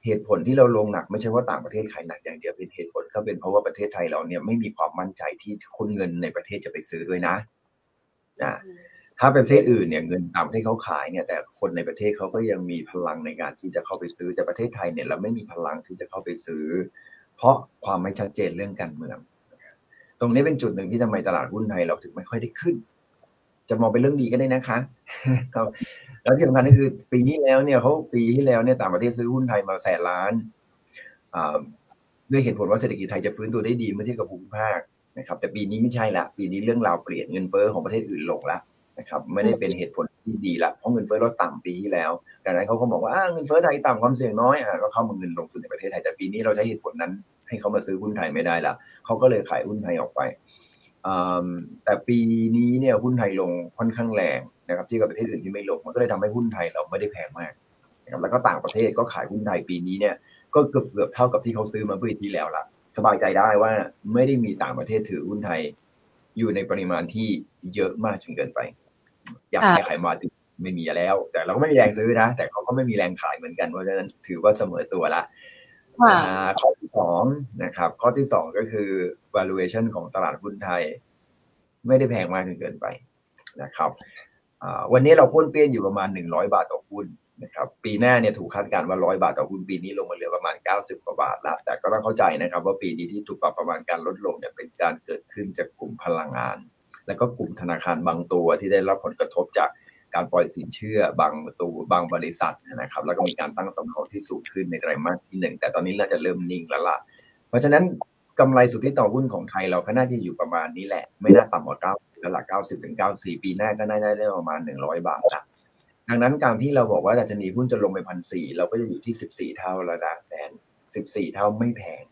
เหตุผลที่เราลงหนักไม่ใช่ว่าต่างประเทศขายหนักอย่างเดียวเป็นเหตุผลก็เป็นเพราะว่าประเทศไทยเราเนี่ยไม่มีความมั่นใจที่คนเงินในประเทศจะไปซื้อด้วยนะนะ ถ้าเป็นประเทศอื่นเนี่ยเงินต่างประเทศเขาขายเนี่ยแต่คนในประเทศเขาก็ยังมีพลังในการที่จะเข้าไปซื้อแต่ประเทศไทยเนี่ยเราไม่มีพลังที่จะเข้าไปซื้อ เพราะความไม่ชัดเจนเรื่องการเมือง ตรงนี้เป็นจุดหนึ่งที่ทำไมตลาดหุ้นไทยเราถึงไม่ค่อยได้ขึ้น จะมองเป็นเรื่องดีก็ได้นะคะแล้วที่สำคัญก็คือปีที่แล้วเนี่ยเขาปีที่แล้วเนี่ยต่างประเทศซื้อหุ้นไทยมาแสนล้านด้วยเหตุผลว่าเศรษฐกิจไทยจะฟื้นตัวได้ดีเมื่อเทียบกับภูมิภาคนะครับแต่ปีนี้ไม่ใช่ละปีนี้เรื่องราวเปลี่ยนเงินเฟ้อของประเทศอื่นลงละ นะครับไม่ได้เป็นเหตุผลที่ดีละเพราะเงินเฟ้อลดต่ำปีที่แล้วดังนั้นเขาก็บอกว่าเงินเฟ้อไทยต่ำความเสี่ยงน้อยอะก็เข้ามาเงินลงทุนในประเทศไทยแต่ปีนี้เราใช้เหตุผลนั้น ให้เขามาซื้อหุ้นไทยไม่ได้ละเขาก็เลยขายหุ้นไทยออกไปแต่ปีนี้เนี่ยหุ้นไทยลงค่อนข้างแรงนะครับที่กับประเทศอื่นที่ไม่ลงมันก็เลยทำให้หุ้นไทยเราไม่ได้แพงมากนะครับแล้วก็ต่างประเทศก็ขายหุ้นไทยปีนี้เนี่ยก็เกือบเกือบเท่ากับที่เขาซื้อมาปีที่แล้วละสบายใจได้ว่าไม่ได้มีต่างประเทศถือหุ้นไทยอยู่ในปริมาณที่เยอะมากจนเกินไป อยากให้ขายมาติไม่มีแล้ว แต่เราก็ไม่มีแรงซื้อนะ แต่เขาก็ไม่มีแรงขายเหมือนกัน เพราะฉะนั้นถือว่าเสมอตัวละข้อที่สองนะครับ ข้อที่สองก็คือ valuation ของตลาดหุ้นไทย ไม่ได้แพงมากจนเกินไปนะครับวันนี้เราพ้นเปี้ยนอยู่ประมาณหนึ่งร้อยบาทต่อหุ้นนะครับปีหน้าเนี่ยถูกคาดการณ์ว่าร้อยบาทต่อหุ้นปีนี้ลงมาเหลือประมาณเก้าสิบกว่าบาทแล้วแต่ก็ต้องเข้าใจนะครับ ว่าปีนี้ที่ถูกปรับประมาณการลดลงเนี่ยเป็นการเกิดขึ้นจากกลุ่มพลังงาน และก็กลุ่มธนาคารบางตัวที่ได้รับผลกระทบจากการปล่อยสินเชื่อบางตัวบางบริษัทนะครับ แล้วก็มีการตั้งสำรองที่สูงขึ้นในไตรมาสที่หนึ่งแต่ตอนนี้น่าจะเริ่มนิ่งแล้วล่ะ เพราะฉะนั้นกำไรสุทธิต่อหุ้นของไทยเราก็น่าจะอยู่ประมาณนี้แหละ ไม่น่าต่ำกว่าเก้าแล้วหลักเก้าสิบถึงเก้าสี่ปีหน้าก็น่าจะได้ประมาณหนึ่งร้อยบาทละดังนั้นการที่เราบอกว่าดัชนีหุ้นจะลงไปพันสี่เราก็จะอยู่ที่สิบสี่เท่าแล้วนะแทนสิบสี่เท่าไม่แพง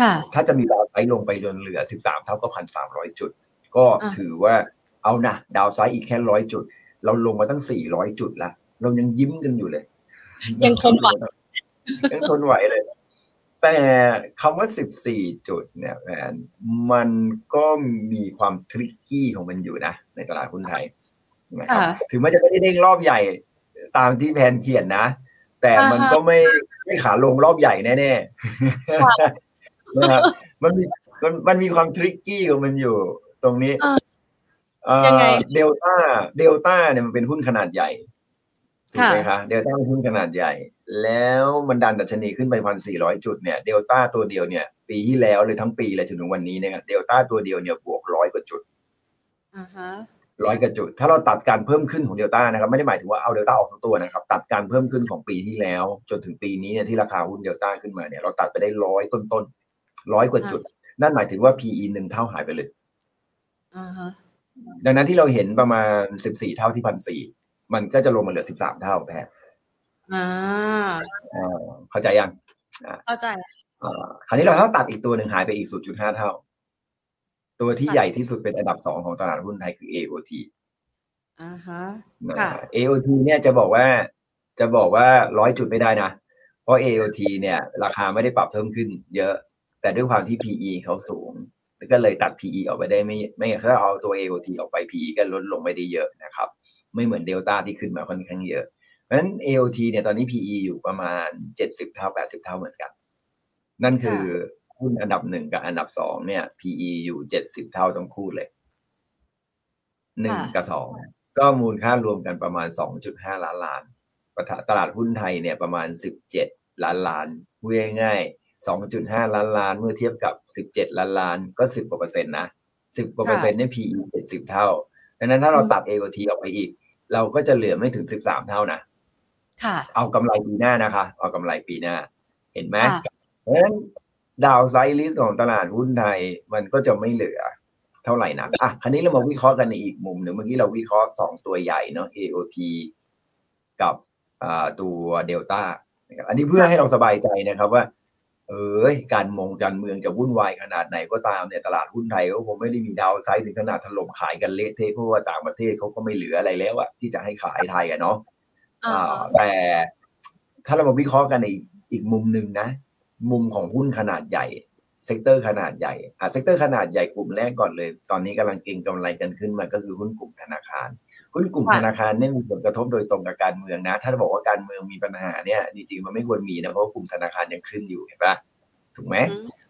ค่ะถ้าจะมีดาวไซด์ลงไปจนเหลือสิบสามเท่าก็พันสามร้อยจุด ก็ถือว่าเอานะดาวไซด์อีกแค่ร้อยจุด เราลงมาตั้งสี่ร้อยจุดละเรายังยิ้มกันอยู่เลย ยังทนไหวยังทนไหวเลย แต่คำว่าสิบสี่จุดเนี่ยแมนมันก็มีความทริกกี้ของมันอยู่นะ ในตลาดหุ้นไทยนะครับถึงแม้จะไม่ได้เด้งรอบใหญ่ตามที่แผนเขียนนะ แต่มันก็ไม่ไม่ขาลงรอบใหญ่แน่ๆนะครับมันมีมันมันมีความ tricky ของมันอยู่ ตรงนี้เดลต้าเดลต้าเนี่ยมันเป็นหุ้นขนาดใหญ่ถูกไหมคะเดลต้าเป็นหุ้นขนาดใหญ่ แล้วมันดันดัชนีขึ้นไปพันสี่ร้อยจุดเนี่ยเดลต้าตัวเดียวเนี่ย ปีที่แล้วเลยทั้งปีเลยจนถึงวันนี้เนี่ยเดลต้าตัวเดียวเนี่ยบวกร้อยกว่าจุดอ่าฮะร้อยกว่าจุด ถ้าเราตัดการเพิ่มขึ้นของเดลต้านะครับ ไม่ได้หมายถึงว่าเอาเดลต้าออกทั้งตัวนะครับ ตัดการเพิ่มขึ้นของปีที่แล้ว จนถึงปีนี้เนี่ยที่ราคาหุ้นเดลต้าขึ้นมาเนี่ยเราตัดไปได้ร้อยต้นต้นร้อยกว่าจุด นั่นหมายถึงว่า PE หนึ่งเท่าหายไปเลย ดังนั้นที่เราเห็นประมาณสิบสี่เท่าที่พันสี่มันก็จะลงมาเหลือสิบสามเท่าแพงอ่าเข้าใจยังเข้าใจคราวนี้เราถ้าตัดอีกตัวหนึ่งหายไปอีกศูนย์จุดห้าเท่า ตัวที่ใหญ่ที่สุดเป็นอันดับสองของตลาดหุ้นไทยคือ AOT อ่าฮะค่ะ AOT เนี่ยจะบอกว่าจะบอกว่าร้อยจุดไม่ได้นะ เพราะ AOT เนี่ย ราคาไม่ได้ปรับเพิ่มขึ้นเยอะ แต่ด้วยความที่ PE เขาสูง ก็เลยตัด PE ออกไปได้ไม่ไม่ถ้าเอาตัว AOT ออกไป PE ก็ลดลงไม่ได้เยอะนะครับ ไม่เหมือนเดลต้าที่ขึ้นมาค่อนข้างเยอะ เพราะฉะนั้น AOT เนี่ยตอนนี้ PE อยู่ประมาณเจ็ดสิบเท่าแปดสิบเท่าเหมือนกัน นั่นคือหุ้นอันดับหนึ่งกับอันดับสองเนี่ย PE อยู่เจ็ดสิบเท่าต้องคู่เลยหนึ่งกับสองก็มูลค่ารวมกันประมาณสองจุดห้าล้านล้านตลาดหุ้นไทยเนี่ยประมาณสิบเจ็ดล้านล้านพูดง่ายๆ สองจุดห้าล้านล้านเมื่อเทียบกับสิบเจ็ดล้านล้านก็สิบกว่าเปอร์เซ็นต์นะสิบกว่าเปอร์เซ็นต์เนี่ย PE เจ็ดสิบเท่าดังนั้นถ้าเราตัด AOT ออกไปอีก เราก็จะเหลือไม่ถึงสิบสามเท่านะค่ะ เอากำไรปีหน้านะคะ เอากำไรปีหน้า เห็นไหมเพราะฉะนั้นดาวไซด์ลิสของตลาดหุ้นไทยมันก็จะไม่เหลือเท่าไหร่นะอะคราวนี้เรามาวิเคราะห์กันในอีกมุมหนึ่งเมื่อกี้เราวิเคราะห์สองตัวใหญ่เนาะ AOT กับตัวเดลต้าอันนี้เพื่อให้เราสบายใจนะครับว่า เออการมองการเมืองจะวุ่นวายขนาดไหนก็ตามเนี่ยตลาดหุ้นไทยก็คงไม่ได้มีดาวไซด์ถึงขนาดถล่มขายกันเละเทะเพราะว่าต่างประเทศเขาก็ไม่เหลืออะไรแล้วอะที่จะให้ขายไทยอะเนาะแต่ถ้าเรามาวิเคราะห์กันในอีกมุมหนึ่งนะ มุมของหุ้นขนาดใหญ่ sector ขนาดใหญ่อะ sector ขนาดใหญ่กลุ่มแรกก่อนเลย ตอนนี้กำลังเก็งกำไรกันขึ้นมาก็คือหุ้นกลุ่มธนาคาร หุ้นกลุ่มธนาคารเนี่ยมีผลกระทบโดยตรงกับการเมืองนะ ถ้าบอกว่าการเมืองมีปัญหาเนี่ยจริงๆมันไม่ควรมีนะเพราะกลุ่มธนาคารยังขึ้นอยู่เห็นปะถูกไหม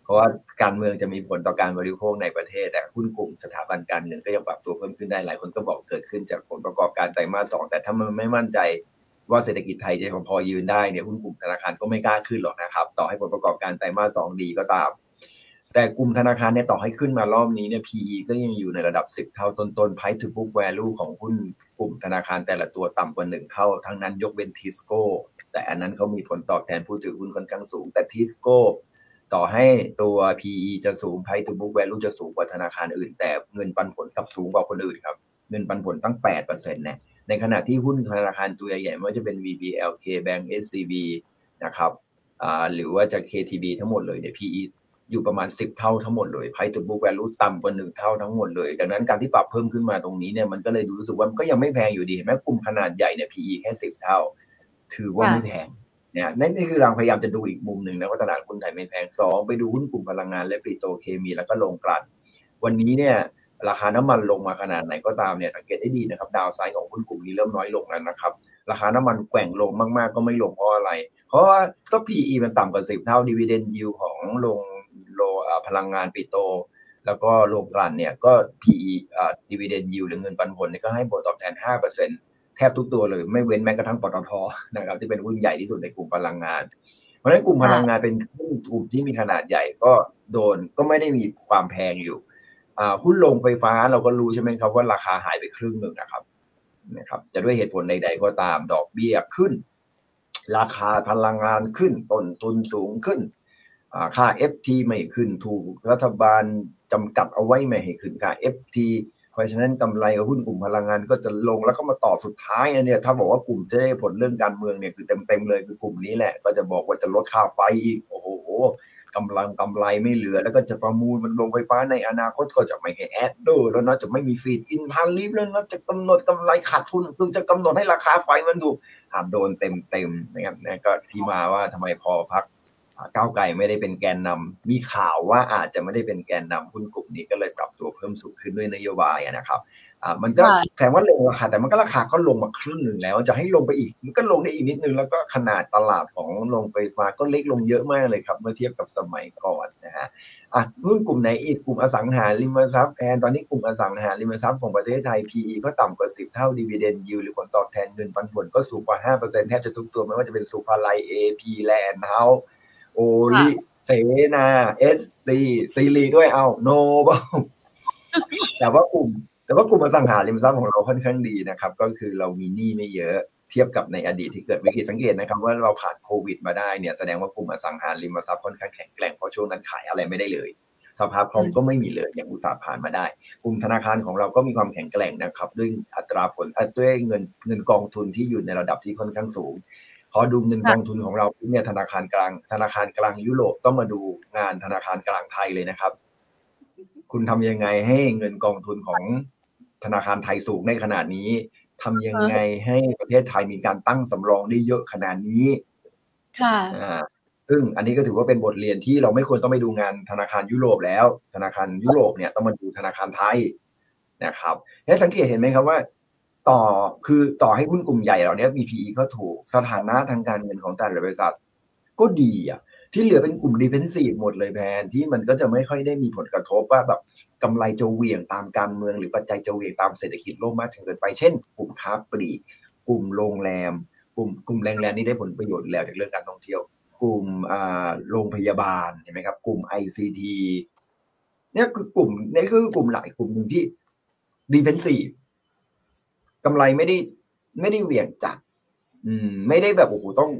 เพราะว่าการเมืองจะมีผลต่อการบริโภคในประเทศ แต่หุ้นกลุ่มสถาบันการเงินก็ยังปรับตัวเพิ่มขึ้นได้หลายคนก็บอกเกิดขึ้นจากผลประกอบการไตรมาสสองแต่ถ้ามันไม่มั่นใจว่าเศรษฐกิจไทยจะพอยืนได้เนี่ยหุ้นกลุ่มธนาคารก็ไม่กล้าขึ้นหรอกนะครับ ต่อให้ผลประกอบการไตรมาสสองดีก็ตาม แต่กลุ่มธนาคารเนี่ยต่อให้ขึ้นมารอบนี้เนี่ย PE ก็ยังอยู่ในระดับ 10 เท่าต้นๆ Price to book value ของหุ้นกลุ่มธนาคารแต่ละตัวต่ำกว่า1เท่า ทั้งนั้นยกเว้นทิสโก้แต่อันนั้นเขามีผลตอบแทนผู้ถือหุ้นค่อนข้างสูง แต่ทิสโก้ต่อให้ตัว PE จะสูง Price to book value จะสูงกว่าธนาคารอื่น แต่เงินปันผลกับสูงกว่าคนอื่นครับ เงินปันผลตั้ง 8%เนี่ยในขณะที่หุ้นธนาคารตัวใหญ่ๆไม่ว่าจะเป็น VBLK Bank SCB นะครับหรือว่าจะ KTB ทั้งหมดเลยเนี่ย PE อยู่ประมาณ 10 เท่าทั้งหมดเลย Price to book value ต่ำกว่า1เท่าทั้งหมดเลย ดังนั้นการที่ปรับเพิ่มขึ้นมาตรงนี้เนี่ยมันก็เลยดูรู้สึกว่าก็ยังไม่แพงอยู่ดีแม้กลุ่มขนาดใหญ่เนี่ย PE แค่ 10 เท่า ถือว่าไม่แพงเนี่ยนั่นนี่คือเราพยายามจะดูอีกมุมหนึ่งนะว่าตลาดหุ้นไทยไม่แพงสองไปดูหุ้นกลุ่มพลังงานและปิโตเคมีแล้วก็ลงกลั่นวันนี้เนี่ยราคาน้ำมันลงมาขนาดไหนก็ตามเนี่ยสังเกตได้ดีนะครับ ดาวไซด์ของหุ้นกลุ่มนี้เริ่มน้อยลงแล้วนะครับ ราคาน้ำมันแกว่งลงมากๆ ก็ไม่ลงเพราะอะไร เพราะว่าก็ PE มันต่ำกว่าสิบเท่าดีเวเดนยิวของลง โลพลังงานปิโต แล้วก็โรงกลั่นเนี่ยก็ PE อ่าดีเวเดนยิวหรือเงินปันผลเนี่ยก็ให้ผลตอบแทน 5%แทบทุกตัวเลยไม่เว้นแม้กระทั่งปตทนะครับที่เป็นหุ้นใหญ่ที่สุดในกลุ่มพลังงาน เพราะฉะนั้นกลุ่มพลังงานเป็นกลุ่มที่มีขนาดใหญ่ก็โดนก็ไม่ได้มีความแพงอยู่หุ้นลงไฟฟ้าเราก็รู้ใช่ไหมครับว่าราคาหายไปครึ่งหนึ่งนะครับนะครับ จะด้วยเหตุผลใด ๆ ก็ตามดอกเบี้ยขึ้น ราคาพลังงานขึ้นต้นทุนสูงขึ้น ค่า FT ไม่ขึ้นถูกรัฐบาลจำกัดเอาไว้ไม่ให้ขึ้นค่า FT เพราะฉะนั้นกำไรหุ้นกลุ่มพลังงานก็จะลงแล้วก็มาต่อสุดท้ายเนี่ยถ้าบอกว่ากลุ่มจะได้ผลเรื่องการเมืองเนี่ยคือเต็มๆเลยคือกลุ่มนี้แหละ ก็จะบอกว่าจะลดค่าไฟอีกโอ้โหกำลังกำไรไม่เหลือ แล้วก็จะประมูลมันโรงไฟฟ้าในอนาคตก็จะไม่ให้ adder แล้วนะจะไม่มี feed-in tariff แล้วนะจะกำหนดกำไรขาดทุนเพิ่งจะกำหนดให้ราคาไฟมันถูกอาโดนเต็มเต็มนะครับนี่ก็ที่มาว่าทำไมพอพรรคก้าวไกลไม่ได้เป็นแกนนำมีข่าวว่าอาจจะไม่ได้เป็นแกนนำหุ้นกลุ่มนี้ก็เลยปรับตัวเพิ่มสูงขึ้นด้วยนโยบายนะครับอ่ามันก็แสดงว่าลงราคาแต่มันก็ราคาก็ลงมาครึ่งหนึ่งแล้ว จะให้ลงไปอีก มันก็ลงได้อีกนิดนึง แล้วก็ขนาดตลาดของโรงไฟฟ้าก็เล็กลงเยอะมากเลยครับ เมื่อเทียบกับสมัยก่อนนะฮะอะหุ้นกลุ่มไหนอีกกลุ่มอสังหาริมทรัพย์ and ตอนนี้กลุ่มอสังหาริมทรัพย์ของประเทศไทย PE ก็ต่ำกว่า 10 เท่าดีเวเดนยิวหรือผลตอบแทนเงินปันผลก็สูงกว่า5%แทบจะทุกตัวไม่ว่าจะเป็นศุภาลัย AP แลนด์เฮ้า ส์ ออริจิ้น เสนา SC SIRI ด้วยเอาโนเบิลแต่ว่ากลุ่ม แต่ว่ากลุ่มอสังหาริมทรัพย์ของเราค่อนข้างดีนะครับ ก็คือเรามีหนี้ไม่เยอะเทียบกับในอดีตที่เกิดวิกฤตสังเกตนะครับ ว่าเราผ่านโควิดมาได้เนี่ยแสดงว่ากลุ่มอสังหาริมทรัพย์ค่อนข้างแข็งแกร่งเพราะช่วงนั้นขายอะไรไม่ได้เลยสภาพคล่องก็ไม่มีเลยอย่างอุตสาห์ผ่านมาได้ กลุ่มธนาคารของเราก็มีความแข็งแกร่งนะครับ ด้วยอัตราผลด้วยเงินเงินกองทุนที่อยู่ในระดับที่ค่อนข้างสูง พอดูเงินกองทุนของเราเนี่ยธนาคารกลาง ธนาคารกลางยุโรปต้องมาดูงานธนาคารกลางไทยเลยนะครับ คุณทำยังไงให้เงินกองทุนของธนาคารไทยสูงในขนาดนี้ทำยังไงให้ประเทศไทยมีการตั้งสำรองได้เยอะขนาดนี้ ค่ะซึ่งอันนี้ก็ถือว่าเป็นบทเรียนที่เราไม่ควรต้องไปดูงานธนาคารยุโรปแล้ว ธนาคารยุโรปเนี่ยต้องมาดูธนาคารไทยนะครับแล้วสังเกตเห็นไหมครับว่า ต่อคือต่อให้หุ้นกลุ่มใหญ่เหล่านี้มี PE ก็ถูกสถานะทางการเงินของแต่ละบริษัท ก็ดีอะที่เหลือเป็นกลุ่มดิเฟนซีฟหมดเลยแพนที่มันก็จะไม่ค่อยได้มีผลกระทบว่าแบบกำไรจะเหวี่ยงตามการเมืองหรือปัจจัยจะเหวี่ยงตามเศรษฐกิจโลกมากจนเกินไปเช่น กลุ่มค้าปลีกกลุ่มโรงแรม กลุ่มกลุ่มแรงแรงนี่ได้ผลประโยชน์แล้วจากเรื่องการท่องเที่ยว กลุ่มอ่าโรงพยาบาลเห็นไหมครับ กลุ่ม ICT เนี่ยคือกลุ่มนี่คือกลุ่มหลายกลุ่มหนึ่งที่ดิเฟนซีฟ กำไรไม่ได้ไม่ได้เหวี่ยงจัดอืม ไม่ได้แบบโอ้โหต้อง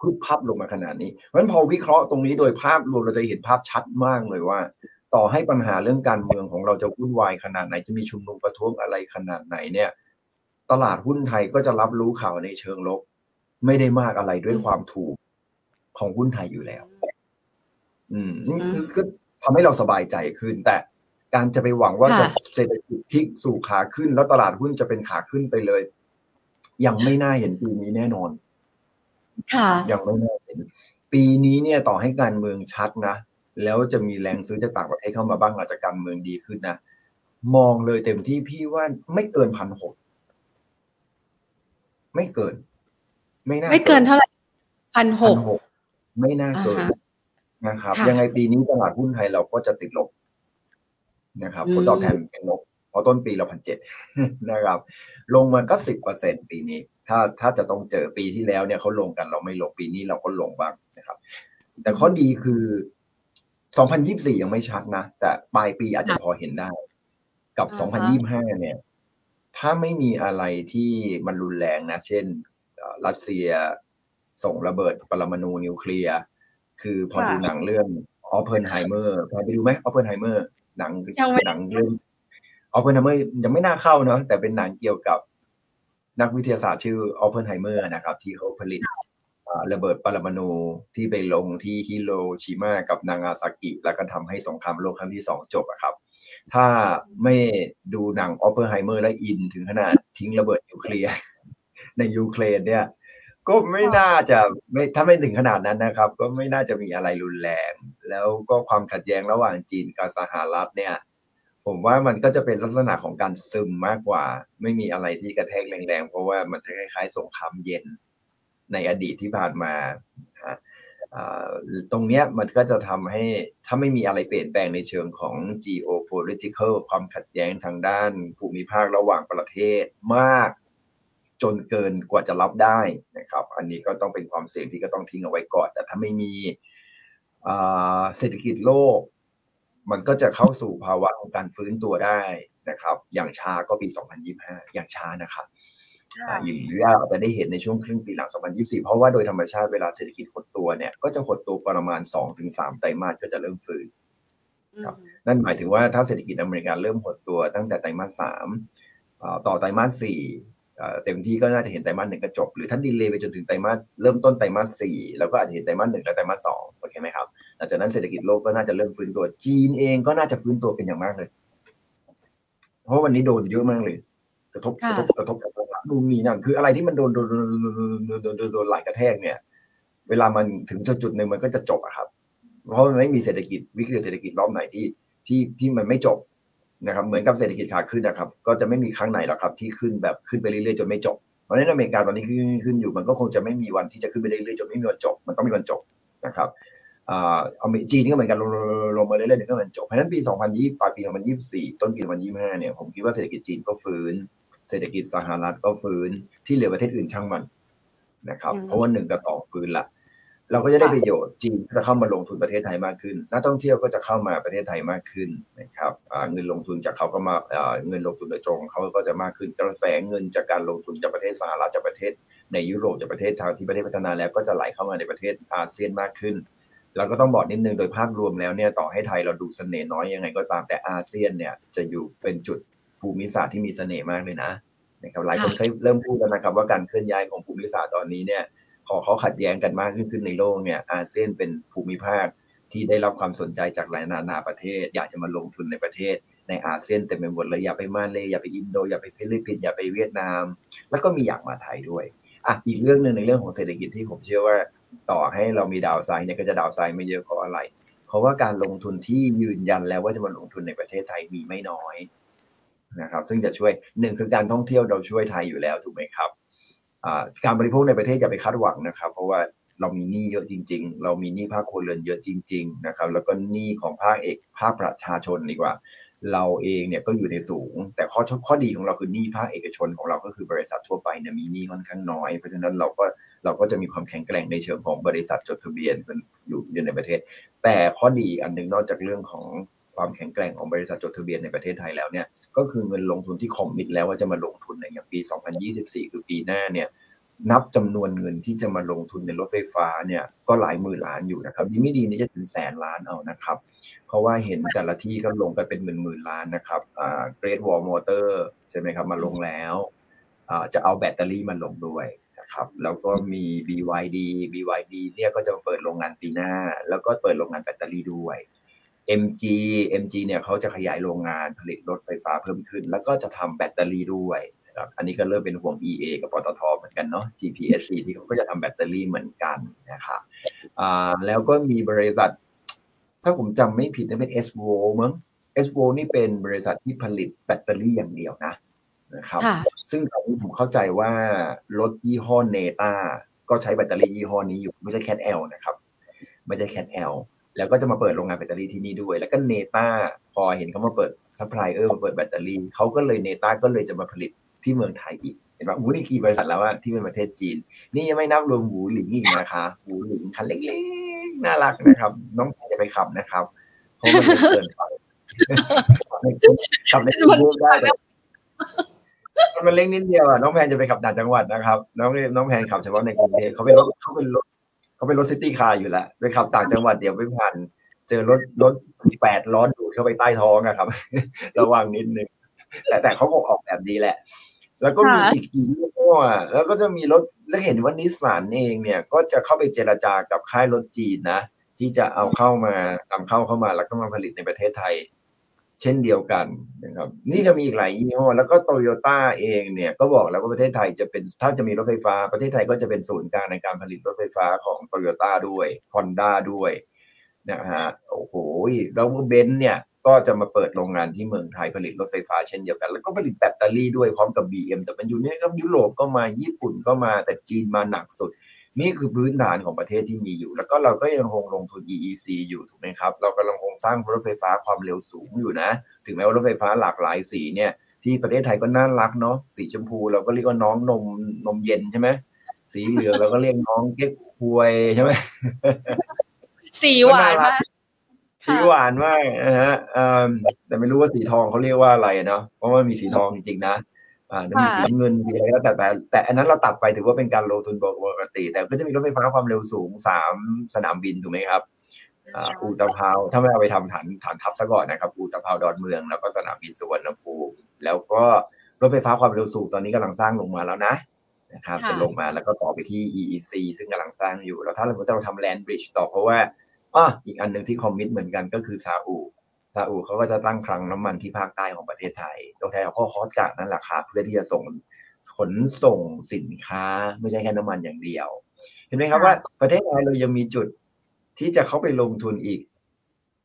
พึบพับลงมาขนาดนี้เพราะฉะนั้นพอวิเคราะห์ตรงนี้โดยภาพรวมเราจะเห็นภาพชัดมากเลยว่า ต่อให้ปัญหาเรื่องการเมืองของเราจะวุ่นวายขนาดไหนจะมีชุมนุมประท้วงอะไรขนาดไหนเนี่ย ตลาดหุ้นไทยก็จะรับรู้ข่าวในเชิงลบ ไม่ได้มากอะไรด้วยความถูกของหุ้นไทยอยู่แล้ว อืมก็ทำให้เราสบายใจขึ้นแต่ การจะไปหวังว่าจะเศรษฐกิจพลิกสู่ขาขึ้น แล้วตลาดหุ้นจะเป็นขาขึ้นไปเลย ยังไม่น่าเห็นปีนี้แน่นอน ค่ะยังไม่แน่เป็น ปีนี้เนี่ยต่อให้การเมืองชัดนะ แล้วจะมีแรงซื้อจากต่างประเทศเข้ามาบ้างหลังจากการเมืองดีขึ้นนะ มองเลยเต็มที่พี่ว่าไม่เกินพันหกไม่เกิน ไม่น่าไม่เกินเท่าไหร่พันหกไม่น่าเกินนะครับ ยังไงปีนี้ตลาดหุ้นไทยเราก็จะติดลบ นะครับผลตอบแทนเป็นลบเพราะต้นปีเราพันเจ็ดนะครับ ลงมาก็สิบเปอร์เซ็นปีนี้ ถ้าถ้าจะต้องเจอปีที่แล้วเนี่ยเขาลงกันเราไม่ลงปีนี้เราก็ลงบ้างนะครับ แต่ข้อดีคือ 2024 ยังไม่ชัดนะ แต่ปลายปีอาจจะพอเห็นได้ กับ 2025 เนี่ย ถ้าไม่มีอะไรที่มันรุนแรงนะ เช่น รัสเซียส่งระเบิดปรมาณูนิวเคลียร์ คือพอดูหนังเรื่องออฟเพนไฮเมอร์ไปดูไหมออฟเพนไฮเมอร์ หนังหนังเรื่องออฟเพนไฮเมอร์ยังไม่น่าเข้าเนาะแต่เป็นหนังเกี่ยวกับนักวิทยาศาสตร์ชื่อออฟเพนไฮเมอร์นะครับ ที่เขาผลิตระเบิดปรมาณูที่ไปลงที่ฮิโรชิมากับนางาซากิ แล้วก็ทำให้สงครามโลกครั้งที่สองจบอะครับ ถ้าไม่ดูหนังออฟเปอร์ไฮเมอร์แล้วอินถึงขนาดทิ้งระเบิดนิวเคลียร์ในยูเครนเนี่ย ก็ไม่น่าจะไม่ถ้าไม่ถึงขนาดนั้นนะครับ ก็ไม่น่าจะมีอะไรรุนแรง แล้วก็ความขัดแย้งระหว่างจีนกับสหรัฐเนี่ย ผมว่ามันก็จะเป็นลักษณะของการซึมมากกว่า ไม่มีอะไรที่กระแทกแรงๆ เพราะว่ามันจะคล้ายๆสงครามเย็นในอดีตที่ผ่านมาตรงนี้มันก็จะทำให้ถ้าไม่มีอะไรเปลี่ยนแปลงในเชิงของ geopolitical ความขัดแย้งทางด้านภูมิภาคระหว่างประเทศมาก จนเกินกว่าจะรับได้นะครับ อันนี้ก็ต้องเป็นความเสี่ยงที่ก็ต้องทิ้งเอาไว้ก่อน แต่ถ้าไม่มีเศรษฐกิจโลก มันก็จะเข้าสู่ภาวะของการฟื้นตัวได้นะครับ อย่างช้าก็ปี 2025 อย่างช้านะครับอยู่ยากจะได้เห็นในช่วงครึ่งปีหลัง 2024 เพราะว่าโดยธรรมชาติเวลาเศรษฐกิจหดตัวเนี่ย ก็จะหดตัวประมาณ 2-3 ไตรมาสก็จะเริ่มฟื้นครับนั่นหมายถึงว่าถ้าเศรษฐกิจอเมริกาเริ่มหดตัวตั้งแต่ไตรมาสสามต่อไตรมาสสี่ เต็มที่ก็น่าจะเห็นไตรมาสหนึ่งก็จบ หรือถ้าดีเลย์ไปจนถึงไตรมาสเริ่มต้นไตรมาสสี่แล้วก็อาจจะเห็นไตรมาสหนึ่งและไตรมาสสองโอเคไหมครับหลังจากนั้นเศรษฐกิจโลกก็น่าจะเริ่มฟื้นตัวจีนเองก็น่าจะฟื้นตัวเป็นอย่างมากเลย เพราะวันนี้โดนเยอะมากเลย กระทบกระทบกระทบกระทบดูมีนั่นคืออะไรที่มันโดนโดนโดนโดนโดนโดนโดนหลายกระแทกเนี่ย เวลามันถึงจุดจุดหนึ่งมันก็จะจบอะครับ เพราะมันไม่มีเศรษฐกิจวิกฤตเศรษฐกิจรอบไหนที่ที่ที่มันไม่จบ นะครับเหมือนกับเศรษฐกิจขาขึ้นนะครับก็จะไม่มีครั้งไหนหรอกครับที่ขึ้นแบบขึ้นไปเรื่อยๆจนไม่จบเพราะฉะนั้นอเมริกาตอนนี้ขึ้นขึ้นอยู่มันก็คงจะไม่มีวันที่จะขึ้นไปเรื่อยๆจนไม่มีวันจบ มันต้องมีวันจบนะครับอ่าเอาจีนก็เหมือนกันลงลงมาเรื่อยๆก็มันจบเพราะฉะนั้นปี 2020ปลายปี 2024 ต้นปี 2025 เนี่ยผมคิดว่าเศรษฐกิจจีนก็ฟื้น เศรษฐกิจสหรัฐก็ฟื้นที่เหลือประเทศอื่นช่างมันนะครับเพราะว่าหนึ่งกับสองฟื้นละ เราก็จะได้ประโยชน์จีนจะเข้ามาลงทุนประเทศไทยมากขึ้นนักท่องเที่ยวก็จะเข้ามาประเทศไทยมากขึ้นนะครับเงินลงทุนจากเขาก็มาเงินลงทุนโดยตรงเขาก็จะมากขึ้นกระแสเงินจากการลงทุนจากประเทศสหรัฐจากประเทศ ในยุโรปจากประเทศทางที่ประเทศพัฒนาแล้วก็จะไหลเข้ามาในประเทศอาเซียนมากขึ้นเราก็ต้องบอกนิดนึงโดยภาพรวมแล้วเนี่ยต่อให้ไทยเราดูเสน่ห์น้อยยังไงก็ตามแต่อาเซียนเนี่ยจะอยู่เป็นจุดภูมิศาสตร์ที่มีเสน่ห์มากเลยนะนะครับหลายคนเคยเริ่มพูดแล้วนะครับว่าการเคลื่อนย้ายของภูมิศาสตร์ตอนนี้เนี่ย พอเขาขัดแย้งกันมากขึ้นในโลกเนี่ยอาเซียนเป็นภูมิภาคที่ได้รับความสนใจจากหลายนานาประเทศ อยากจะมาลงทุนในประเทศ ในอาเซียนเต็มไปหมดเลยอยากไปมาเลย์อยากไปอินโดอยากไปฟิลิปปินส์อยากไปเวียดนาม แล้วก็มีอยากมาไทยด้วยอะอีกเรื่องหนึ่งในเรื่องของเศรษฐกิจที่ผมเชื่อว่าต่อให้เรามีดาวไซน์เนี่ยก็จะดาวไซน์ไม่เยอะเพราะอะไร เพราะว่าการลงทุนที่ยืนยันแล้วว่าจะมาลงทุนในประเทศไทยมีไม่น้อยนะครับ ซึ่งจะช่วยหนึ่งคือการท่องเที่ยวเราช่วยไทยอยู่แล้วถูกไหมครับ การบริโภคในประเทศอย่าไปคาดหวังนะครับ เพราะว่าเรามีหนี้เยอะจริง ๆ เรามีหนี้ภาคครัวเรือนเยอะจริง ๆ นะครับ แล้วก็หนี้ของภาคเอกภาคประชาชนดีกว่า เราเองเนี่ยก็อยู่ในสูง แต่ข้อข้อดีของเราคือหนี้ภาคเอกชนของเราก็คือบริษัททั่วไปเนี่ยมีหนี้ค่อนข้างน้อย เพราะฉะนั้นเราก็เราก็จะมีความแข็งแกร่งในเชิงของบริษัทจดทะเบียนอยู่อยู่ในประเทศ แต่ข้อดีอันหนึ่งนอกจากเรื่องของความแข็งแกร่งของบริษัทจดทะเบียนในประเทศไทยแล้วเนี่ย ก็คือเงินลงทุนที่คอมมิตแล้วว่าจะมาลงทุนในอย่างปี 2024 คือปีหน้าเนี่ยนับจำนวนเงินที่จะมาลงทุนในรถไฟฟ้าเนี่ยก็หลายหมื่นล้านอยู่นะครับดีไม่ดีนี่จะถึงแสนล้านเอานะครับ เพราะว่าเห็นแต่ละที่ก็ลงไปเป็นหมื่นหมื่นล้านนะครับอ่าเกรดวอลมอเตอร์ใช่ไหมครับมาลงแล้วอ่าจะเอาแบตเตอรี่มาลงด้วยนะครับแล้วก็มี BYD BYD เนี่ยก็จะเปิดโรงงานปีหน้า แล้วก็เปิดโรงงานแบตเตอรี่ด้วย MG MG เนี่ยเขาจะขยายโรงงานผลิตรถไฟฟ้าเพิ่มขึ้น แล้วก็จะทำแบตเตอรี่ด้วยครับอันนี้ก็เริ่มเป็นห่วง EA กับปตทเหมือนกันเนาะ GPSC ที่เขาก็จะทำแบตเตอรี่เหมือนกันนะครับอ่าแล้วก็มีบริษัท ถ้าผมจำไม่ผิดนะเป็น SVO มั้ง SVO นี่เป็นบริษัทที่ผลิตแบตเตอรี่อย่างเดียวนะนะครับ ซึ่งตอนนี้ผมเข้าใจว่ารถยี่ห้อเนต้าก็ใช้แบตเตอรี่ยี่ห้อนี้อยู่ ไม่ใช่ CATL นะครับ ไม่ใช่ CATL แล้วก็จะมาเปิดโรงงานแบตเตอรี่ที่นี่ด้วย แล้วก็เนต้าพอเห็นเขามาเปิดซัพพลายเออร์มาเปิดแบตเตอรี่เขาก็เลยเนต้าก็เลยจะมาผลิตที่เมืองไทยอีกเห็นป่ะหูยนี่กี่บริษัทแล้วว่าที่เป็นประเทศจีน นี่ยังไม่นับรวมอู่หลิงอีกนะคะอู่หลิงคันเล็กๆน่ารักนะครับ น้องอย่าไปขับนะครับเพราะมันเกินไปขับในกรุงได้มันเล็กนิดเดียวอะน้องแพนอย่าไปขับต่างจังหวัดนะครับ น้องน้องแพนขับเฉพาะในกรุงเทพเขาเป็นรถเขาเป็นรถ เขาเป็นรถ city car อยู่แล้วไปขับต่างจังหวัดเดี๋ยวไปผ่านเจอรถรถแปดล้อดูดเข้าไปใต้ท้องอะครับ ระวังนิดนึงแต่แต่เขาคงออกแบบดีแหละ แล้วก็มีอีกกี่ยี่ห้อแล้วก็จะมีรถแล้วเห็นว่านิสสันเองเนี่ย ก็จะเข้าไปเจรจากับค่ายรถจีนนะที่จะเอาเข้ามานำเข้าเข้ามาแล้วก็มาผลิตในประเทศไทย เช่นเดียวกันนะครับนี่ก็มีอีกหลายยี่ห้อ แล้วก็โตโยต้าเองเนี่ยก็บอกแล้วว่าประเทศไทยจะเป็นถ้าจะมีรถไฟฟ้า ประเทศไทยก็จะเป็นศูนย์กลางในการผลิตรถไฟฟ้าของโตโยต้าด้วยฮอนด้าด้วยนะฮะโอ้โหแล้วเบนซ์เนี่ยก็จะมาเปิดโรงงานที่เมืองไทยผลิตรถไฟฟ้าเช่นเดียวกัน แล้วก็ผลิตแบตเตอรี่ด้วยพร้อมกับ BM แต่มันอยู่นี่ครับยุโรปก็มาญี่ปุ่นก็มาแต่จีนมาหนักสุด นี่คือพื้นฐานของประเทศที่มีอยู่ แล้วก็เราก็ยังคงลงทุน EEC อยู่ถูกไหมครับ เรากำลังคงสร้างรถไฟฟ้าความเร็วสูงอยู่นะ ถึงแม้ว่ารถไฟฟ้าหลากหลายสีเนี่ย ที่ประเทศไทยก็น่ารักเนาะ สีชมพูเราก็เรียกว่าน้องนมนมเย็นใช่ไหม สีเหลืองเราก็เรียกน้องเก๊กฮวยใช่ไหม สีหวานมาก สีหวานมากนะฮะแต่ไม่รู้ว่าสีทองเขาเรียกว่าอะไรเนาะ เพราะว่ามีสีทองจริงๆนะ อ่ามีสีเงินมีอะไรก็แต่แต่แต่อันนั้นเราตัดไปถือว่าเป็นการลงทุนปกติ แต่ก็จะมีรถไฟฟ้าความเร็วสูงสามสนามบินถูกไหมครับอูตะพาวถ้าไม่เอาไปทำฐานฐานทัพซะก่อนนะครับอูตะพาวดอนเมืองแล้วก็สนามบินสุวรรณภูมิแล้วก็รถไฟฟ้าความเร็วสูงตอนนี้กำลังสร้างลงมาแล้วนะนะครับจะลงมาแล้วก็ต่อไปที่ EEC ซึ่งกำลังสร้างอยู่แล้วถ้าเราเราทำแลนด์บริดจ์ต่อเพราะว่าอะอีกอันหนึ่งที่คอมมิตเหมือนกันก็คือซาอุ ซาอุเขาก็จะตั้งคลังน้ำมันที่ภาคใต้ของประเทศไทยตัวแทนเขาก็คอสจากนั่นแหละครับเพื่อที่จะส่งขนส่งสินค้าไม่ใช่แค่น้ำมันอย่างเดียว เห็นไหมครับว่าประเทศไทยเรายังมีจุดที่จะเข้าไปลงทุนอีก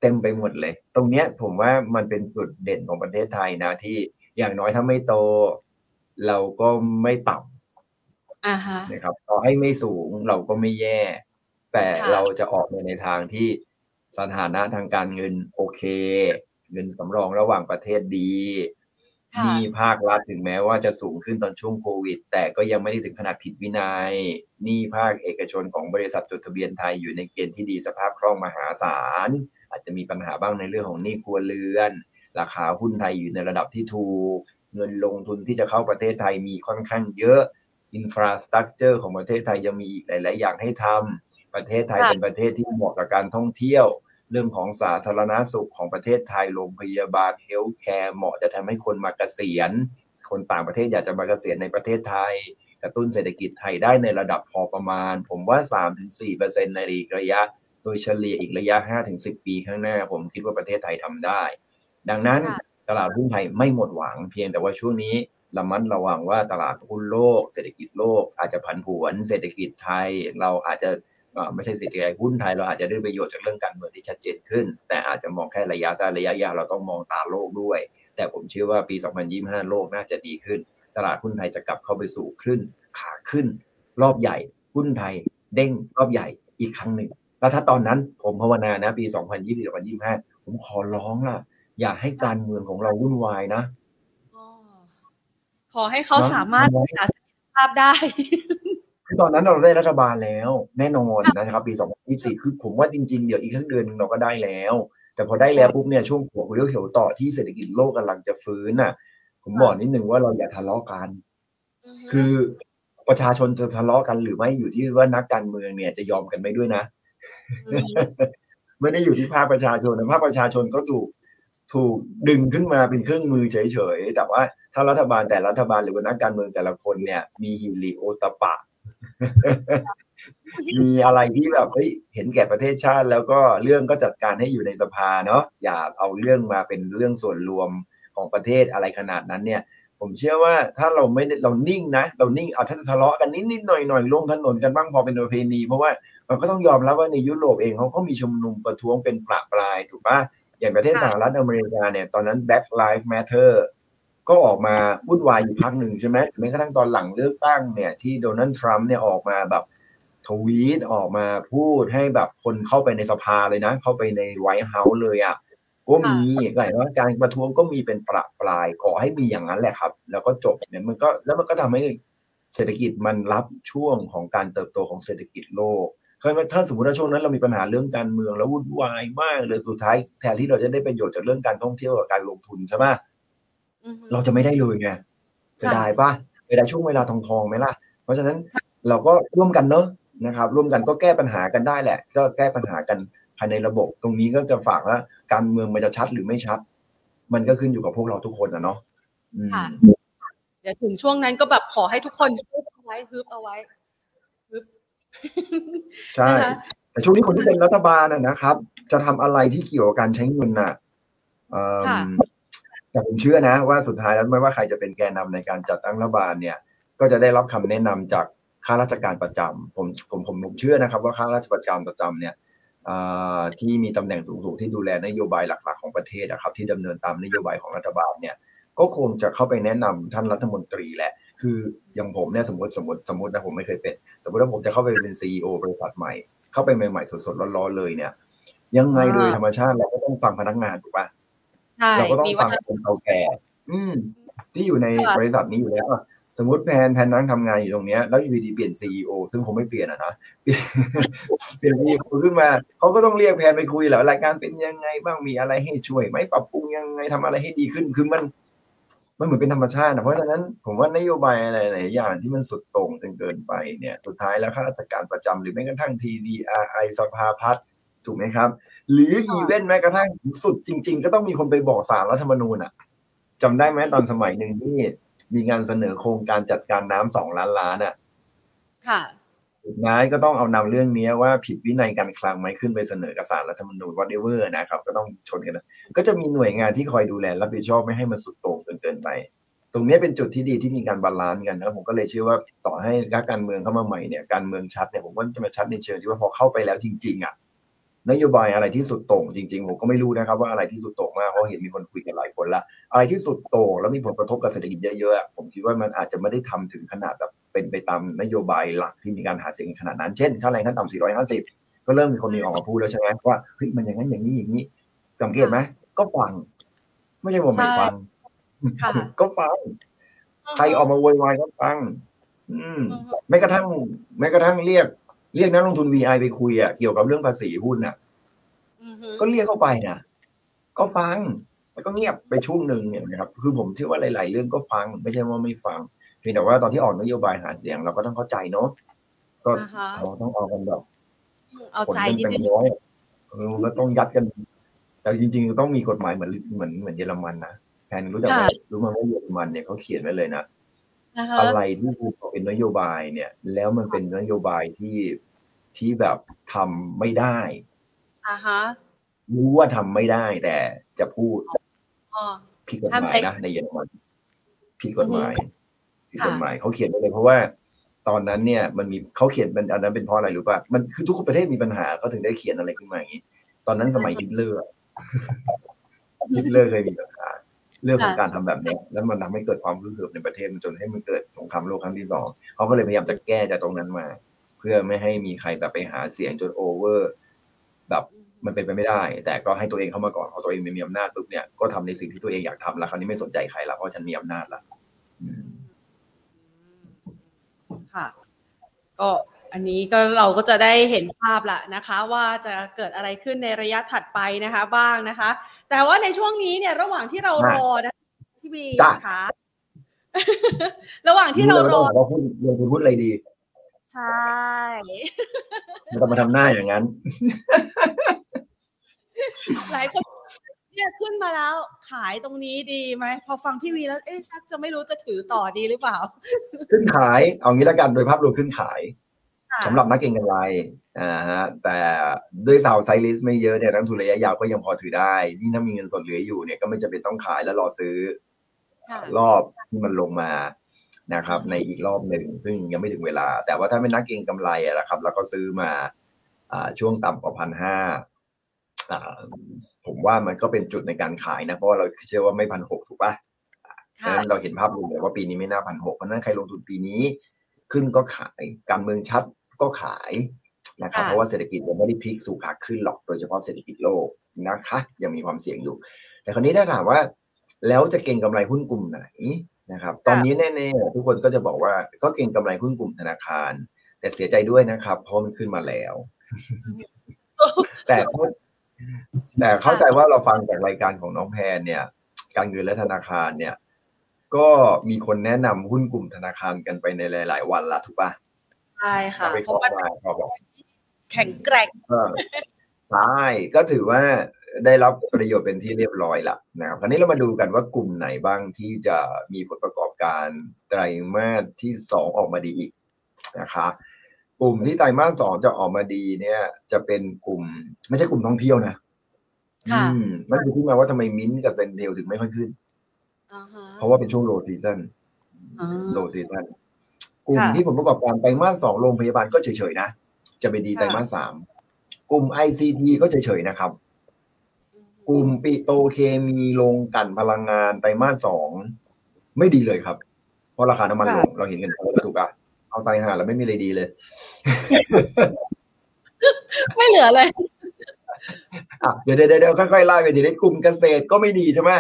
เต็มไปหมดเลย ตรงเนี้ยผมว่ามันเป็นจุดเด่นของประเทศไทยนะที่อย่างน้อยถ้าไม่โต เราก็ไม่ต่ำนะครับต่อให้ไม่สูงเราก็ไม่แย่ แต่เราจะออกในทางที่ สถานะทางการเงินโอเค เงินสำรองระหว่างประเทศดีมีภาครัฐถึงแม้ว่าจะสูงขึ้นตอนช่วงโควิด แต่ก็ยังไม่ได้ถึงขนาดผิดวินยัยนี่ภาคเอกชนของบริษัทจดทะเบียนไทยอยู่ในเกณฑ์ที่ดีสภาพคล่องมหาศาล อาจจะมีปัญหาบ้างในเรื่องของหนี้ครัวเรือน ราคาหุ้นไทยอยู่ในระดับที่ถูก เงินลงทุนที่จะเข้าประเทศไทยมีค่อนข้างเยอะinfrastructure ของประเทศไทยยังมีอีกหลาย ๆ อย่างให้ทำประเทศไทยเป็นประเทศที่เหมาะกับการท่องเที่ยว เรื่องของสาธารณสุขของประเทศไทยโรงพยาบาล healthcare เหมาะจะทำให้คนมาเกษียณ คนต่างประเทศอยากจะมาเกษียณในประเทศไทย กระตุ้นเศรษฐกิจไทยได้ในระดับพอประมาณ ผมว่า 3-4%ในอีกระยะ โดยเฉลี่ยอีกระยะ 5-10 ปีข้างหน้า ผมคิดว่าประเทศไทยทำได้ ดังนั้นตลาดหุ้นไทยไม่หมดหวังเพียงแต่ว่าช่วงนี้ระมัดระวังว่าตลาดหุ้นโลก เศรษฐกิจโลกอาจจะผันผวน เศรษฐกิจไทยเราอาจจะ ไม่ใช่สิทธิหุ้นไทยเราอาจจะได้ประโยชน์จากเรื่องการเมืองที่ชัดเจนขึ้น แต่อาจจะมองแค่ระยะสั้นระยะยาวเราต้องมองตาโลกด้วย แต่ผมเชื่อว่าปี 2025 โลกน่าจะดีขึ้น ตลาดหุ้นไทยจะกลับเข้าไปสู่ขึ้นขาขึ้น รอบใหญ่หุ้นไทย เด้งรอบใหญ่อีกครั้งหนึ่งแล้วถ้าตอนนั้นผมภาวนานะ ปี 2020-2025 ผมขอร้องล่ะ อย่าให้การเมืองของเราวุ่นวายนะขอให้เขาสามารถรักษาสถิภาพได้คือ ตอนนั้นเราได้รัฐบาลแล้ว แน่นอนนะครับปี2024คือผมว่าจริงๆ เดี๋ยวอีกสักเดือนนึงเราก็ได้แล้ว แต่พอได้แล้วปุ๊บเนี่ยช่วงหัวเรียวเขียวต่อที่เศรษฐกิจโลกกำลังจะฟื้นน่ะ ผมบอกนิดนึงว่าเราอย่าทะเลาะกัน คือประชาชนจะทะเลาะกันหรือไม่อยู่ที่ว่านักการเมืองเนี่ยจะยอมกันไม่ด้วยนะ ไม่ได้อยู่ที่ภาคประชาชนนะภาคประชาชนก็ถูกถูกดึงขึ้นมาเป็นเครื่องมือเฉยๆ แต่ว่าถ้ารัฐบาลแต่รัฐบาลหรือว่านักการเมืองแต่ละคนเนี่ย มีฮิริโอตปะ มีอะไรที่แบบเฮ้ยเห็นแก่ประเทศชาติ แล้วก็เรื่องก็จัดการให้อยู่ในสภาเนาะอย่าเอาเรื่องมาเป็นเรื่องส่วนรวมของประเทศอะไรขนาดนั้นเนี่ย ผมเชื่อว่าถ้าเราไม่เรานิ่งนะ เรานิ่งเอาถ้าจะทะเลาะกันนิดนิดหน่อยหน่อยลงถนนกันบ้างพอเป็นประเพณี เพราะว่ามันก็ต้องยอมรับว่าในยุโรปเองเขาก็มีชุมนุมประท้วงเป็นประปรายถูกปะอย่างประเทศสหรัฐอเมริกาเนี่ยตอนนั้น Black Lives Matter ก็ออกมาวุ่นวายอยู่พักหนึ่งใช่ไหมแม้กระทั่งตอนหลังเลือกตั้งเนี่ยที่โดนัลด์ทรัมป์เนี่ยออกมาแบบทวีตออกมาพูดให้แบบคนเข้าไปในสภาเลยนะ เข้าไปใน White House เลยอะก็มีหลายว่าการประท้วงก็มีเป็นประปรายขอให้มีอย่างนั้นแหละครับ แล้วก็จบเนี่ยมันก็แล้วมันก็ทำให้เศรษฐกิจมันรับช่วงของการเติบโตของเศรษฐกิจโลกเคยถ้าสมมติว่าช่วงนั้นเรามีปัญหาเรื่องการเมืองแล้ววุ่นวายมากเลยสุดท้ายแทนที่เราจะได้ประโยชน์จากเรื่องการท่องเที่ยวกับการลงทุนใช่ไหม เราจะไม่ได้เลยไงเสียดายป่ะเสียดายช่วงเวลาทองทองไหมล่ะ เพราะฉะนั้นเราก็ร่วมกันเนอะนะครับ ร่วมกันก็แก้ปัญหากันได้แหละ ก็แก้ปัญหากันภายในระบบ ตรงนี้ก็จะฝากว่าการเมืองมันจะชัดหรือไม่ชัด มันก็ขึ้นอยู่กับพวกเราทุกคนนะเนาะเดี๋ยวถึงช่วงนั้นก็แบบขอให้ทุกคนฮึบเอาไว้ฮึบเอาไว้ฮึบใช่แต่ช่วงนี้คนที่เป็นรัฐบาลนะครับ จะทำอะไรที่เกี่ยวกับการใช้เงินน่ะ แต่ผมเชื่อนะว่าสุดท้ายแล้วไม่ว่าใครจะเป็นแกนนำในการจัดตั้งรัฐบาลเนี่ย ก็จะได้รับคำแนะนำจากข้าราชการประจำผมผมผมผมเชื่อนะครับ ว่าข้าราชการประจำเนี่ยที่มีตำแหน่งสูงๆที่ดูแลนโยบายหลักๆของประเทศนะครับ ที่ดำเนินตามนโยบายของรัฐบาลเนี่ย ก็คงจะเข้าไปแนะนำท่านรัฐมนตรีแหละคืออย่างผมเนี่ยสมมติสมมติสมมตินะผมไม่เคยเป็น สมมติว่าผมจะเข้าไปเป็นซีอบริษัทใหม่ เข้าไปใหม่ๆสดๆร้อนๆเลยเนี่ย ยังไงโดยธรรมชาติเราก็ต้องฟังพนักงานถูกปะ เราก็ต้องฟังคนเก่าแก่ อืม ที่อยู่ในบริษัทนี้อยู่แล้วสมมติแพนแพนนั่งทำงานอยู่ตรงเนี้ยแล้วอยู่ดีเปลี่ยนซีอซึ่งคงไม่เปลี่ยนอะนะเปลี่ยนซีอขึ้นมาเขาก็ต้องเรียกแพนไปคุยแล้วรายการเป็นยังไงบ้างมีอะไรให้ช่วยไหมปรับปรุงยังไงทำอะไรให้ดีขึ้นคือมัน มันเหมือนเป็นธรรมชาตินะเพราะฉะนั้นผมว่านโยบายอะไรหลายอย่างที่มันสุดโต่งจนเกินไปเนี่ย สุดท้ายแล้วข้าราชการประจำหรือแม้กระทั่ง TDRI สภาพัฒน์ถูกไหมครับ หรืออีเวนต์แม้กระทั่งสุดจริง ๆ ก็ต้องมีคนไปบอกศาลรัฐธรรมนูญอะจำได้ไหมตอนสมัยหนึ่งที่มีงานเสนอโครงการจัดการน้ำสองล้านล้านอะ ค่ะสุดท้ายก็ต้องเอานำเรื่องนี้ว่าผิดวินัยการคลังไหมขึ้นไปเสนอศาลรัฐธรรมนูญ whatever นะครับ ก็ต้องชนกันนะก็จะมีหน่วยงานที่คอยดูแลรับผิดชอบไม่ให้มันสุดโต่งจนเกินไป ตรงนี้เป็นจุดที่ดีที่มีการ balance กันนะผมก็เลยเชื่อว่าต่อให้การเมืองเข้ามาใหม่เนี่ยการเมืองชัดเนี่ยผมว่าจะมาชัดในเชิงที่ว่าพอเข้าไปแล้วจริงๆอะ นโยบายอะไรที่สุดโต่งจริงๆ ผมก็ไม่รู้นะครับว่าอะไรที่สุดโต่งมากเพราะเห็นมีคนคุยกันหลายคนละอะไรที่สุดโต่งแล้วมีผลกระทบกับเศรษฐกิจเยอะๆผมคิดว่ามันอาจจะไม่ได้ทำถึงขนาดแบบเป็นไปตามนโยบายหลักที่มีการหาเสียงขนาดนั้นเช่นค่าแรงขั้นต่ำ450 ก็เริ่มมีคนมีออกมาพูดแล้วใช่ไหมว่าเฮ้ยมันอย่างนั้นอย่างนี้อย่างนี้สังเกตไหมก็ฟัง ไม่ใช่ผมไม่ฟังก็ฟังใครออกมาโวยวายก็ฟัง อืมแม้กระทั่งแม้กระทั่งเรียก เรียกนักลงทุน VI ไปคุยอะเกี่ยวกับเรื่องภาษีหุ้นอะก็เรียกเข้าไปนะก็ฟังแล้วก็เงียบไปช่วงหนึ่งเนี่ยนะครับ คือผมเชื่อว่าหลาย ๆ เรื่องก็ฟัง ไม่ใช่ว่าไม่ฟังเพียงแต่ว่าตอนที่ออกนโยบายหาเสียงเราก็ต้องเข้าใจเนาะก็เราต้องเอากันแบบเอาใจนิดนึงร้อยแล้วต้องยัดกันแต่จริง ๆ ต้องมีกฎหมายเหมือนเหมือนเหมือนเยอรมันนะแทนรู้จักไหมรู้มาว่าเยอรมันเนี่ยเขาเขียนไว้เลยนะ อะไรที่เป็นนโยบายเนี่ย แล้วมันเป็นนโยบายที่ที่แบบทำไม่ได้อ่าฮะรู้ว่าทำไม่ได้แต่จะพูดผิดกฎหมายนะในเยอรมันผิดกฎหมายผิดกฎหมายเขาเขียนไว้เลยเพราะว่าตอนนั้นเนี่ยมันมีเขาเขียนเป็นอันนั้นเป็นเพราะอะไรรู้ป่ะมันคือทุกประเทศมีปัญหาเขาถึงได้เขียนอะไรขึ้นมาอย่างนี้ ตอนนั้นสมัยฮิตเลอร์ฮิตเลอร์เคยมีปัญหา เรื่องของการทำแบบนี้แล้วมันทำให้เกิดความรู้สึกในประเทศจนให้มันเกิดสงครามโลกครั้งที่สองเขาก็เลยพยายามจะแก้จากตรงนั้นมา เพื่อไม่ให้มีใครแบบไปหาเสียงจนโอเวอร์ แบบมันเป็นไปไม่ได้ แต่ก็ให้ตัวเองเข้ามาก่อนพอตัวเองมีอำนาจปุ๊บเนี่ยก็ทำในสิ่งที่ตัวเองอยากทำแล้วคราวนี้ไม่สนใจใครแล้วเพราะฉันมีอำนาจละค่ะก็ อันนี้ก็เราก็จะได้เห็นภาพละนะคะ ว่าจะเกิดอะไรขึ้นในระยะถัดไปนะคะบ้างนะคะ แต่ว่าในช่วงนี้เนี่ยระหว่างที่เรารอนะพี่บีค่ะระหว่างที่เรารอเราพูดเราพูดอะไรดี ใช่ไม่ต้องมาทำหน้าอย่างนั้น หลายคนเนี่ยขึ้นมาแล้วขายตรงนี้ดีไหมพอฟังพี่วีแล้วเอ๊ะชักจะไม่รู้จะถือต่อดีหรือเปล่า ขึ้นขายเอางี้แล้วกันโดยภาพรวมขึ้นขาย สำหรับนักเก็งกำไรอ่าฮะแต่ด้วยสาวไซลิสไม่เยอะเนี่ยนักทุนระยะยาวก็ยังพอถือได้ที่ถ้ามีเงินสดเหลืออยู่เนี่ยก็ไม่จำเป็นต้องขายแล้วรอซื้อ รอบที่มันลงมานะครับ ในอีกรอบหนึ่งซึ่งยังไม่ถึงเวลา แต่ว่าถ้าเป็นนักเก็งกำไรอะนะครับเราก็ซื้อมาช่วงต่ำกว่าพันห้าผมว่ามันก็เป็นจุดในการขายนะ เพราะว่าเราเชื่อว่าไม่พันหกถูกปะนั้นเราเห็นภาพรวมเลยว่าปีนี้ไม่น่าพันหกเพราะนั้นใครลงทุนปีนี้ ขึ้นก็ขายการเมืองชัด ก็ขายนะครับเพราะว่าเศรษฐกิจยังไม่ได้พลิกสู่ขาขึ้นหรอกโดยเฉพาะเศรษฐกิจโลกนะคะยังมีความเสี่ยงอยู่ แต่คราวนี้ถ้าถามว่า แล้วจะเก่งกำไรหุ้นกลุ่มไหนนะครับ ตอนนี้แน่ๆทุกคนก็จะบอกว่าก็เก่งกำไรหุ้นกลุ่มธนาคาร แต่เสียใจด้วยนะครับ เพราะมันขึ้นมาแล้ว แต่แต่เข้าใจว่าเราฟังจากรายการของน้องแพนเนี่ย การเงินและธนาคารเนี่ย ก็มีคนแนะนำหุ้นกลุ่มธนาคารกันไปในหลาย ๆ วันละถูกปะ ใช่ค่ะไปเพขอราะว่ามาขอบอกแข็งแกร่งเออใช่ก็ถือว่าได้รับประโยชน์เป็นที่เรียบร้อยละนะครับคราวนี้เรามาดูกันว่ากลุ่มไหนบ้างที่จะมีผลประกอบการไตรมาสที่สองออกมาดีอีกนะคะกลุ่มที่ไตรมาสสองจะออกมาดีเนี่ย จะเป็นกลุ่ม ไม่ใช่กลุ่มท่องเที่ยวนะค่ะอืมมันคือที่มาว่าทำไมมิ้นท์กับ CENTEL ถึงไม่ค่อยขึ้นอ่าฮะเพราะว่าเป็นช่วง low season อ่า low season กลุ่มค่ะที่ผลประกอบการไตรมาสสองโรงพยาบาลก็เฉยๆนะ จะไปดีไตรมาสสามกลุ่ม ICT ก็เฉยๆนะครับ กลุ่มปิโตรเคมีโรงกลั่นพลังงานไตรมาสสองไม่ดีเลยครับ เพราะราคาน้ำมันลงเราเห็นกันแล้วถูกปะเอาไตหาแล้วไม่มีอะไรดีเลย ไม่เหลือเลยอะเดี๋ยวเดี๋ยวเดี๋ยวค่อยๆไล่ไปทีนี้กลุ่มเกษตรก็ไม่ดีใช่ไหม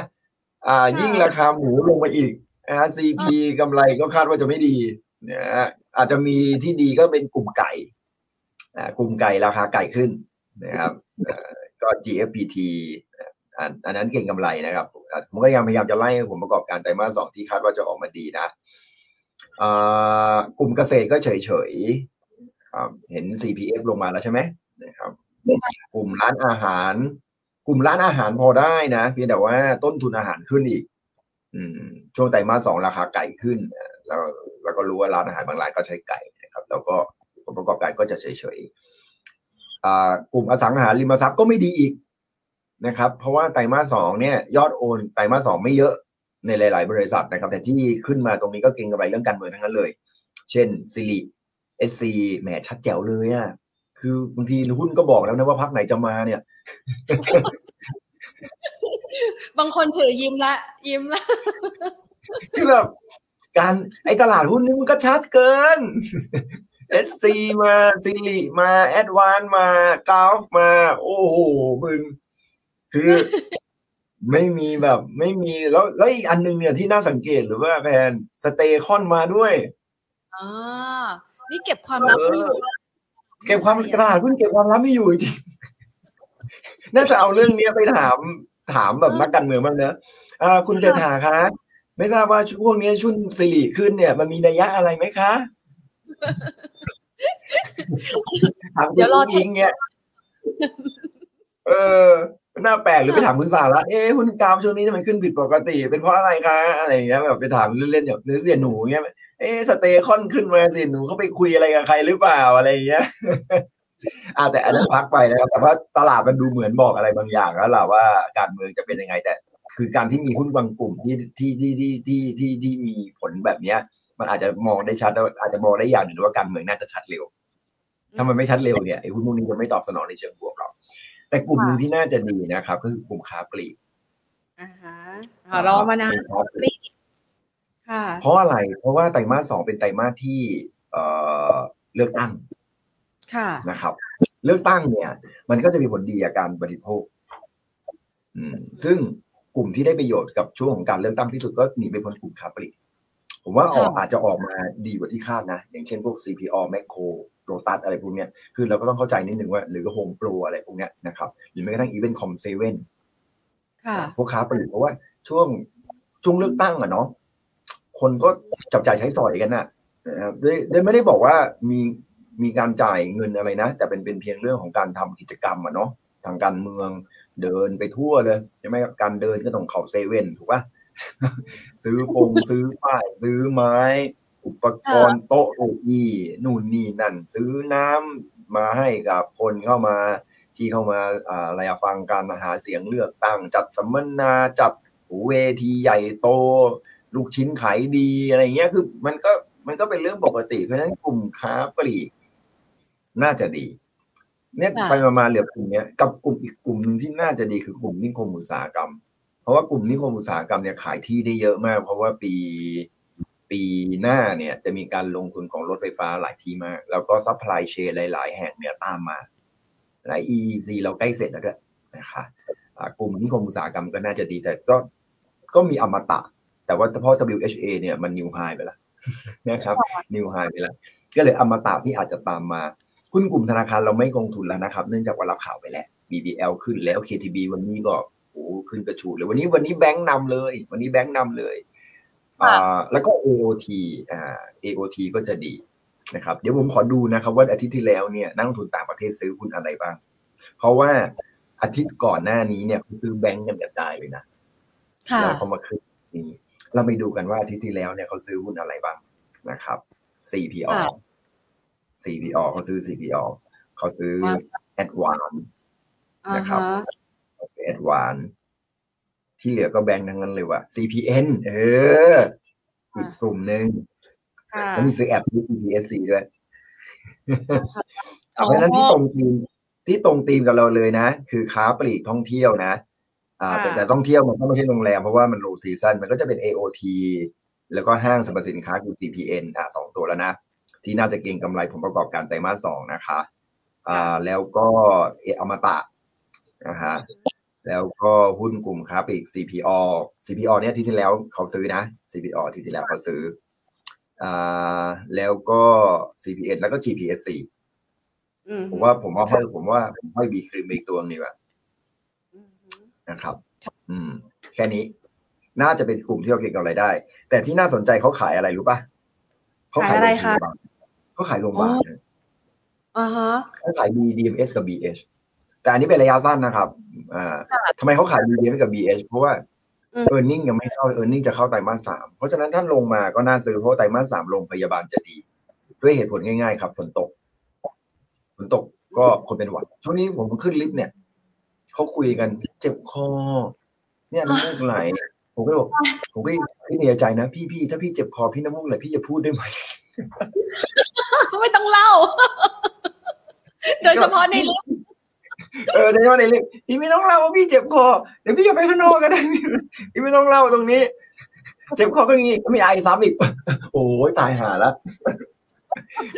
อ่า ยิ่งราคาหมูลงมาอีก RCP กำไรก็คาดว่าจะไม่ดี นะฮะอาจจะมีที่ดีก็เป็นกลุ่มไก่อ่ากลุ่มไก่ราคาไก่ขึ้นนะครับเอ่อก็ GFPT อันอันนั้นเก่งกำไรนะครับอะผมก็ยังพยายามจะไล่ผมประกอบการไตรมาสสองที่คาดว่าจะออกมาดีนะอ่ากลุ่มเกษตรก็เฉยๆครับเห็น CPF ลงมาแล้วใช่ไหมนะครับ กลุ่มร้านอาหาร กลุ่มร้านอาหารพอได้นะเพียงแต่ว่าต้นทุนอาหารขึ้นอีกอืม ช่วงไตรมาสสองราคาไก่ขึ้นแล้วแล้วก็รู้ว่าร้านอาหารบางร้านก็ใช้ไก่นะครับ แล้วก็ผลประกอบการก็จะเฉยๆกลุ่มอสังหาริมทรัพย์ก็ไม่ดีอีกนะครับ เพราะว่าไตรมาสสองเนี่ยยอดโอนไตรมาสสองไม่เยอะในหลาย ๆ บริษัทนะครับ แต่ที่ขึ้นมาตรงนี้ก็เก็งกำไรเรื่องการเมืองทั้งนั้นเลย เช่น SIRI SC แหมชัดแจ๋วเลยอะคือบางทีหุ้นก็บอกแล้วนะว่าพักไหนจะมาเนี่ย บางคนถือยิ้มละ ยิ้มละคือแบบการไอ้ตลาดหุ้นนี่มันก็ชัดเกิน SC มา SIRI มา ADVANC มากราฟมา โอ้โหมึงคือไม่มีแบบไม่มีแล้วแล้วอีกอันหนึ่งเนี่ยที่น่าสังเกตหรือว่าแบบ STECON มาด้วยอ่านี่เก็บความลับไม่อยู่ เก็บความตลาดหุ้นเก็บความลับไม่อยู่จริงๆ น่าจะเอาเรื่องเนี้ยไปถามถามแบบนักการเมืองบ้างนะอ่าคุณเศรษฐาคะไม่ทราบว่าช่วงนี้หุ้น SIRI ขึ้นเนี่ย มันมีนัยยะอะไรไหมคะถามคุณเดี๋ยวรออิงเนี่ยเออน่าแปลกหรือไปถามคุณสาระเอ๊ะหุ้นกรามช่วงนี้ทำไมขึ้นผิดปกติ เป็นเพราะอะไรคะอะไรอย่างเงี้ยแบบไปถามเล่นๆอย่างเนื้อเสียหนูเงี้ยเอ๊ะสเตย์คอนขึ้นมาสิหนูเขาไปคุยอะไรกับใครหรือเปล่าอะไรอย่างเงี้ย อ่าแต่อันนั้นพักไปนะครับ แต่ว่าตลาดมันดูเหมือนบอกอะไรบางอย่างแล้วล่ะว่าการเมืองจะเป็นยังไง แต่ คือการที่มีหุ้นบางกลุ่มที่ที่ที่ที่ที่ที่ที่มีผลแบบเนี้ย มันอาจจะมองได้ชัดแล้วอาจจะมองได้อย่างหนึ่งว่าการเมืองน่าจะชัดเร็ว ถ้ามันไม่ชัดเร็วเนี่ยไอ้หุ้นพวกนี้จะไม่ตอบสนองในเชิงบวกหรอกแต่กลุ่มหนึ่งที่น่าจะดีนะครับ ก็คือกลุ่มค้าปลีกอ่าฮะอ่ารอมานานค้าปลีกค่ะ เพราะอะไร เพราะว่าไตรมาสสองเป็นไตรมาสที่ เอ่อเลือกตั้งค่ะ นะครับ เลือกตั้งเนี่ย มันก็จะมีผลดีกับการบริโภคอืมซึ่งกลุ่มที่ได้ประโยชน์กับช่วงของการเลือกตั้งที่สุดก็หนีไม่พ้นกลุ่มค้าปลีกผมว่าออกค่ะอาจจะออกมาดีกว่าที่คาดนะ อย่างเช่นพวก CPO m a c โครโรตัสอะไรพวกเนี้ย คือเราก็ต้องเข้าใจนิดนึงว่า หรือโฮมโปรอะไรพวกเนี้ยนะครับ หรือแม้กระทั่งอีเวนต์คอมเซเว่นค่ะพวกค้าปลีกเพราะว่าช่วงช่วงเลือกตั้งอะเนาะคนก็จับจ่ายใช้สอยกันน่ะนะครับโดยโดยไม่ได้บอกว่ามี มีการจ่ายเงินอะไรนะ แต่เป็นเป็นเพียงเรื่องของการทำกิจกรรมอะเนาะทางการเมืองเดินไปทั่วเลยใช่ไหมครับการเดินก็ต้องเข้าเซเว่นถูกปะซื้อปงซื้อป้ายซื้อไม้ อุปกรณ์โต๊ะเก้าอี้นู่นนี่นั่น ซื้อน้ำมาให้กับคนเข้ามาที่เข้ามาอ่าอะไรอะฟังการหาเสียงเลือกตั้ง จัดสัมมนาจัดเวทีใหญ่โต ลูกชิ้นขายดีอะไรเงี้ยคือมันก็มันก็เป็นเรื่องปกติเพราะฉะนั้นกลุ่มค้าปลีก น่าจะดี เนี่ยค่ะไปมาๆเหลือกลุ่มเนี้ยกับกลุ่มอีกกลุ่มหนึ่งที่น่าจะดีคือกลุ่มนิคมอุตสาหกรรม เพราะว่ากลุ่มนิคมอุตสาหกรรมเนี่ยขายที่ได้เยอะมาก เพราะว่าปีปีหน้าเนี่ยจะมีการลงทุนของรถไฟฟ้าหลายที่มาก แล้วก็ supply chain หลาย ๆ แห่งเนี่ยตามมาหลาย EEC เราใกล้เสร็จแล้วด้วยนะคะอ่ากลุ่มนิคมอุตสาหกรรมก็น่าจะดีแต่ก็ก็มีอมตะ แต่ว่าเพราะ WHA เนี่ยมัน new high ไปแล้วนะครับนิวไฮไปแล้วก็เลยอมตะที่อาจจะตามมา หุ้นกลุ่มธนาคารเราไม่ลงทุนแล้วนะครับ เนื่องจากว่ารับข่าวไปแล้ว BBL ขึ้นแล้ว KTB วันนี้ก็โอ้โหขึ้นกระชูดเลยวันนี้วันนี้แบงค์นำเลย วันนี้แบงค์นำเลยอ่าแล้วก็ AOT อ่า AOT ก็จะดีนะครับเดี๋ยวผมขอดูนะครับว่าอาทิตย์ที่แล้วเนี่ยนักลงทุนต่างประเทศซื้อหุ้นอะไรบ้าง เพราะว่าอาทิตย์ก่อนหน้านี้เนี่ยเขาซื้อแบงก์กันกระจายเลยนะค่ะแล้วเขามาขึ้นนี้เราไปดูกันว่าอาทิตย์ที่แล้วเนี่ยเขาซื้อหุ้นอะไรบ้างนะครับ CPO ค่ะ CPO เขาซื้อ CPO เขาซื้อ Advance อ่านะครับฮะแอดวานที่เหลือก็แบงค์ทั้งนั้นเลยว่ะ CPN เอออีกกลุ่มหนึ่งค่ะแล้วมีซื้อแอปที่ PPSC ด้วยเพราะฉะนั้นที่ตรงธีมที่ตรงธีมกับเราเลยนะ คือค้าปลีกท่องเที่ยวนะ อ่าแต่แต่ท่องเที่ยวมันก็ไม่ใช่โรงแรมเพราะว่ามันโลซีซั o นมันก็จะเป็น AOT แล้วก็ห้างสรรพสินค้าคือ CPN อ่าสองตัวแล้วนะ ที่น่าจะเก็งกำไรผลประกอบการไตรมาสสองนะคะอ่าแล้วก็เออมตะนะฮะแล้วก็หุ้นกลุ่มค้าปลีก CPO CPO เนี่ยที่ที่แล้วเขาซื้อนะ CPO ที่ที่แล้วเขาซื้ออ่าแล้วก็ CPN แล้วก็ GPSC อืมผมว่าผมว่าห้อยผมว่าผมห้อยบีครีมอีกตัวหนึงดีกว่าอืมนะครับ อืม แค่นี้ น่าจะเป็นกลุ่มที่เราเก็งกำไรได้ แต่ที่น่าสนใจเขาขายอะไรรู้ป่ะเขาขายอะไรคะ โรงพยาบาลเขาขายโรงพยาบาลนะอ่าฮะเขาขาย B DMS กับ BH แต่อันนี้เป็นระยะสั้นนะครับอ่าทำไมเขาขาย B DMS กับ BH เพราะว่าอืมเออร์เน็งยังไม่เข้าเออร์เน็งจะเข้าไตรมาสสามเพราะฉะนั้นท่านลงมาก็น่าซื้อเพราะว่าไตรมาสสามโรงพยาบาลจะดี ด้วยเหตุผลง่ายๆ ครับฝนตกฝนตกก็คนเป็นหวัดช่วงนี้ผมขึ้นลิฟต์เนี่ยเขาคุยกันเจ็บคอ เนี่ยน้ำมูกไหลผมก็เลยบอกผมก็พี่เหนียใจนะพี่พี่ถ้าพี่เจ็บคอพี่น้ำมูกไหลพี่จะพูดได้ไหม ไม่ต้องเล่า โดยเฉพาะในลิฟต์เออในช่วงในลิฟต์พี่ไม่ต้องเล่าว่าพี่เจ็บคอเดี๋ยวพี่จะไปข้างนอกก็ได้พี่ไม่ต้องเล่าตรงนี้ เจ็บคอก็งี้ไม่ไอซ้ำอีกโอ้ยตายหาแล้ว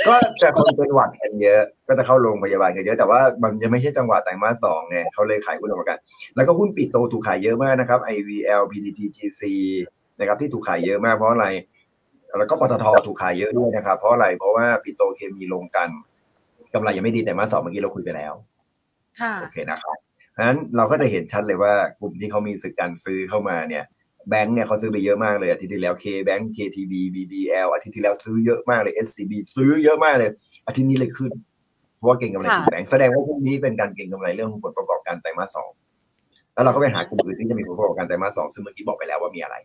ก็จะคนเป็นหวัดกันเยอะ ก็จะเข้าโรงพยาบาลกันเยอะแต่ว่ามันยังไม่ใช่จังหวะไตรมาสสองไงเขาเลยขายหุ้นออกมากัน แล้วก็หุ้นปิดโตถูกขายเยอะมากนะครับ IVL PTT GC นะครับที่ถูกขายเยอะมากเพราะอะไร แล้วก็ปตทถูกขายเยอะด้วยนะครับ เพราะอะไรเพราะว่าปิโตรเคมีลงกันกำไรยังไม่ดีแต่มาสองเมื่อกี้เราคุยไปแล้วค่ะโอเคนะครับเพราะฉะนั้นเราก็จะเห็นชัดเลยว่ากลุ่มที่เขามีสึกการซื้อเข้ามาเนี่ยแบงค์เนี่ยเขาซื้อไปเยอะมากเลยอาทิตย์ที่แล้ว K Bank KTB BBL อาทิตย์ที่แล้วซื้อเยอะมากเลย SCB ซื้อเยอะมากเลย อาทิตย์นี้เลยขึ้น เพราะว่าเก่งกำไรค่ะกลุ่มแบงค์แสดงว่าพวกนี้เป็นการเก่งกำไรเรื่องของผลประกอบการไตรมาสสองแล้วเราก็ไปหากลุ่มอื่นที่จะมีผลประกอบการไตรมาสสองซึ่งเมื่อกี้บอกไปแล้วว่ามีอะไร